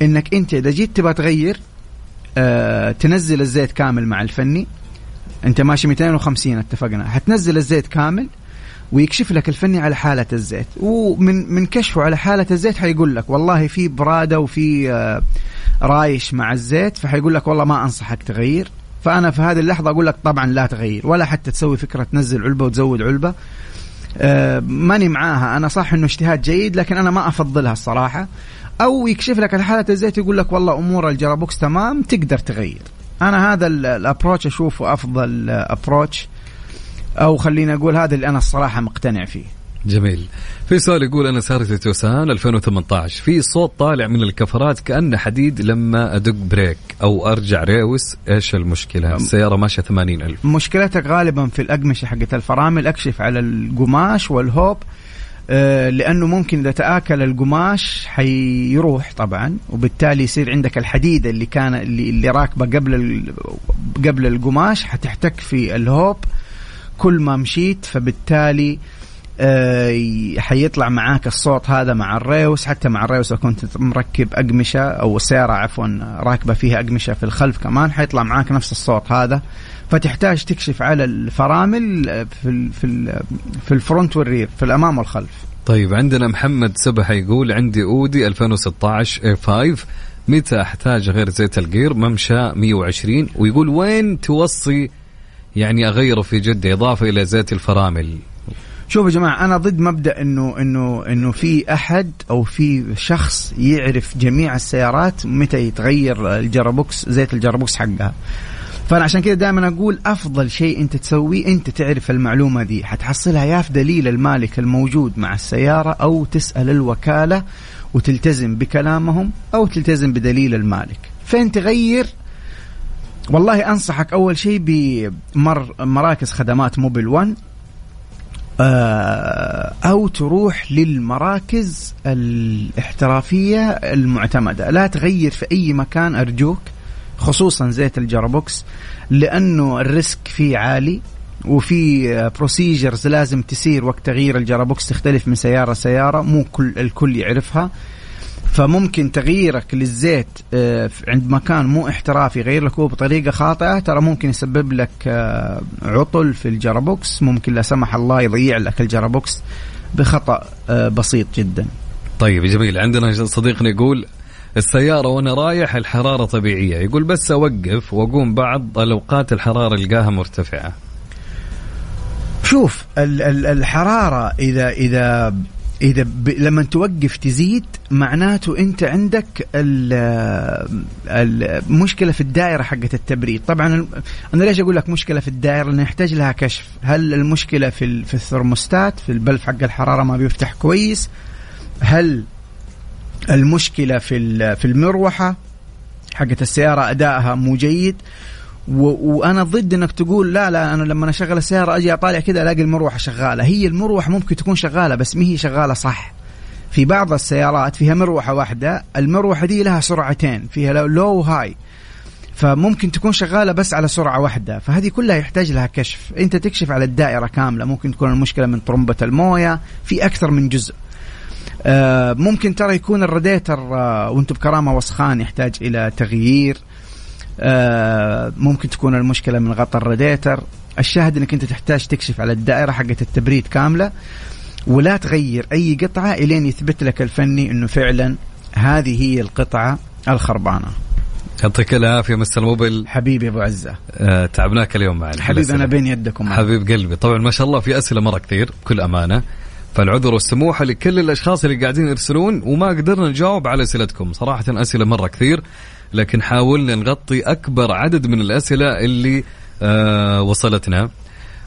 إنك أنت إذا جيت تبغى تغير آه تنزل الزيت كامل مع الفني. أنت ماشي 250 اتفقنا. حتنزل الزيت كامل ويكشف لك الفني على حالة الزيت. ومن من كشفه على حالة الزيت حيقول لك والله في برادة وفي آه رايش مع الزيت فحيقول لك والله ما أنصحك تغير. فأنا في هذه اللحظة أقول لك طبعا لا تغير ولا حتى تسوي فكرة تنزل علبة وتزود علبة. آه، ماني معاها. أنا صح إنه اجتهاد جيد لكن أنا ما أفضلها الصراحة. أو يكشف لك على حاله الزيت يقول لك والله أمور ال gearbox تمام تقدر تغير. أنا هذا ال- ال approach أشوفه أفضل approach أو خليني أقول هذا اللي أنا الصراحة مقتنع فيه. جميل. في سؤال يقول أنا سيارتي توسان 2018 في صوت طالع من الكفرات كأنه حديد لما أدق brake أو أرجع reverse إيش المشكلة؟ السيارة ماشية 80 ألف. مشكلتك غالبا في الأقمشة حقت الفرامل أكشف على القماش والهوب. آه، لأنه ممكن إذا تآكل القماش حيروح طبعا وبالتالي يصير عندك الحديده اللي كان اللي, اللي راكبه قبل قبل القماش حتحتك في الهوب كل ما مشيت فبالتالي آه، حيطلع معاك الصوت هذا مع ال reverse حتى مع ال reverse لو كنت مركب أقمشة أو السياره عفوا راكبة فيها أقمشة في الخلف كمان حيطلع معاك نفس الصوت هذا. فتحتاج تكشف على الفرامل آه، في ال في ال في الفرونت وال rear في الأمام والخلف. طيب عندنا محمد سبحة يقول عندي أودي 2016 A5 متى أحتاج غير زيت ال gear ممشى 120 ويقول وين توصي؟ يعني أغيره في جدة إضافة إلى زيت الفرامل. شوفوا يا جماعة أنا ضد مبدأ إنه إنه إنه في أحد أو في شخص يعرف جميع السيارات متى يتغير ال gearbox زيت ال gearbox حقها. فانا عشان كذا دائما أقول أفضل شيء أنت تسويه أنت تعرف المعلومة دي. حتحصلها يا في دليل المالك الموجود مع السيارة أو تسأل الوكالة وتلتزم بكلامهم أو تلتزم بدليل المالك. فين تغير؟ والله أنصحك أول شيء بمر مراكز خدمات Mobil 1 آه، أو تروح للمراكز الاحترافية المعتمدة. لا تغير في أي مكان أرجوك. خصوصا زيت ال gearbox لأنه ال risk فيه عالي وفي procedures لازم تسير وقت تغيير ال gearbox تختلف من سيارة لسيارة مو كل الكل يعرفها. فممكن تغييرك للزيت آه، عند مكان مو احترافي يغير لك هو بطريقة خاطئة ترى ممكن يسبب لك آه، عطل في الجرابوكس ممكن لا سمح الله يضيع لك الجرابوكس بخطأ آه، بسيط جدا. طيب جميل عندنا صديقنا يقول السيارة وأنا رايح الحرارة طبيعية. يقول بس أوقف وأقوم بعض الأوقات الحرارة ألقاها مرتفعة. شوف ال- ال- الحرارة اذا اذا إذا ب... لما توقف تزيد معناته أنت عندك ال- المشكلة في الدائرة حقت التبريد. طبعا أنا ليش أقول لك مشكلة في الدائرة؟ لأن يحتاج لها كشف. هل المشكلة في في الثرموستات في البلف حق الحرارة ما بيفتح كويس؟ هل المشكلة في في المروحة حقت السيارة أدائها مو جيد. و... وأنا ضد إنك تقول لا لا أنا لما أشغل السيارة أجي أطالع كذا ألاقي المروحة شغالة. هي المروحة ممكن تكون شغالة بس ما هي شغالة صح. في بعض السيارات فيها مروحة واحدة المروحة دي لها سرعتين فيها لو وهاي فممكن تكون شغالة بس على سرعة واحدة. فهذه كلها يحتاج لها كشف. أنت تكشف على الدائرة كاملة. ممكن تكون المشكلة من طرمبه الموية في أكثر من جزء. ممكن ترى يكون الراديتر آه، وأنتم بكرامة وسخان يحتاج إلى تغيير. آه، ممكن تكون المشكلة من غطاء الراديتر. الشاهد إنك أنت تحتاج تكشف على الدائرة حقت التبريد كاملة ولا تغير أي قطعة إلين يثبت لك الفني إنه فعلا هذه هي القطعة الخربانة. يعطيك العافية مستر موبل حبيبي أبو عزة. آه تعبناك اليوم معنا حبيبي أنا بين يدكم. حبيب قلبي. طبعا ما شاء الله في أسئلة مرة كثير بكل أمانة. فالعذر والسموحة لكل الأشخاص اللي قاعدين يرسلون وما قدرنا نجاوب على أسئلتكم. صراحة أسئلة مرة كثير لكن حاولنا نغطي أكبر عدد من الأسئلة اللي آه وصلتنا.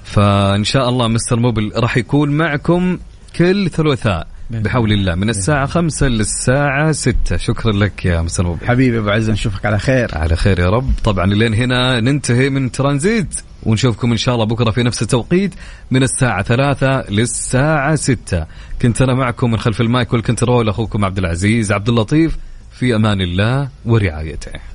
فإن شاء الله mister Mobil راح يكون معكم كل ثلاثاء. بحول الله. من الساعة خمسة للساعة ستة. شكرا لك يا Mobil حبيبي أبو عزة نشوفك على خير. على خير يا رب. طبعا لين هنا ننتهي من ترانزيت ونشوفكم إن شاء الله بكرة في نفس التوقيت من الساعة ثلاثة للساعة ستة. كنت أنا معكم من خلف ال mic وال control أخوكم عبد العزيز عبد اللطيف. في أمان الله ورعايته.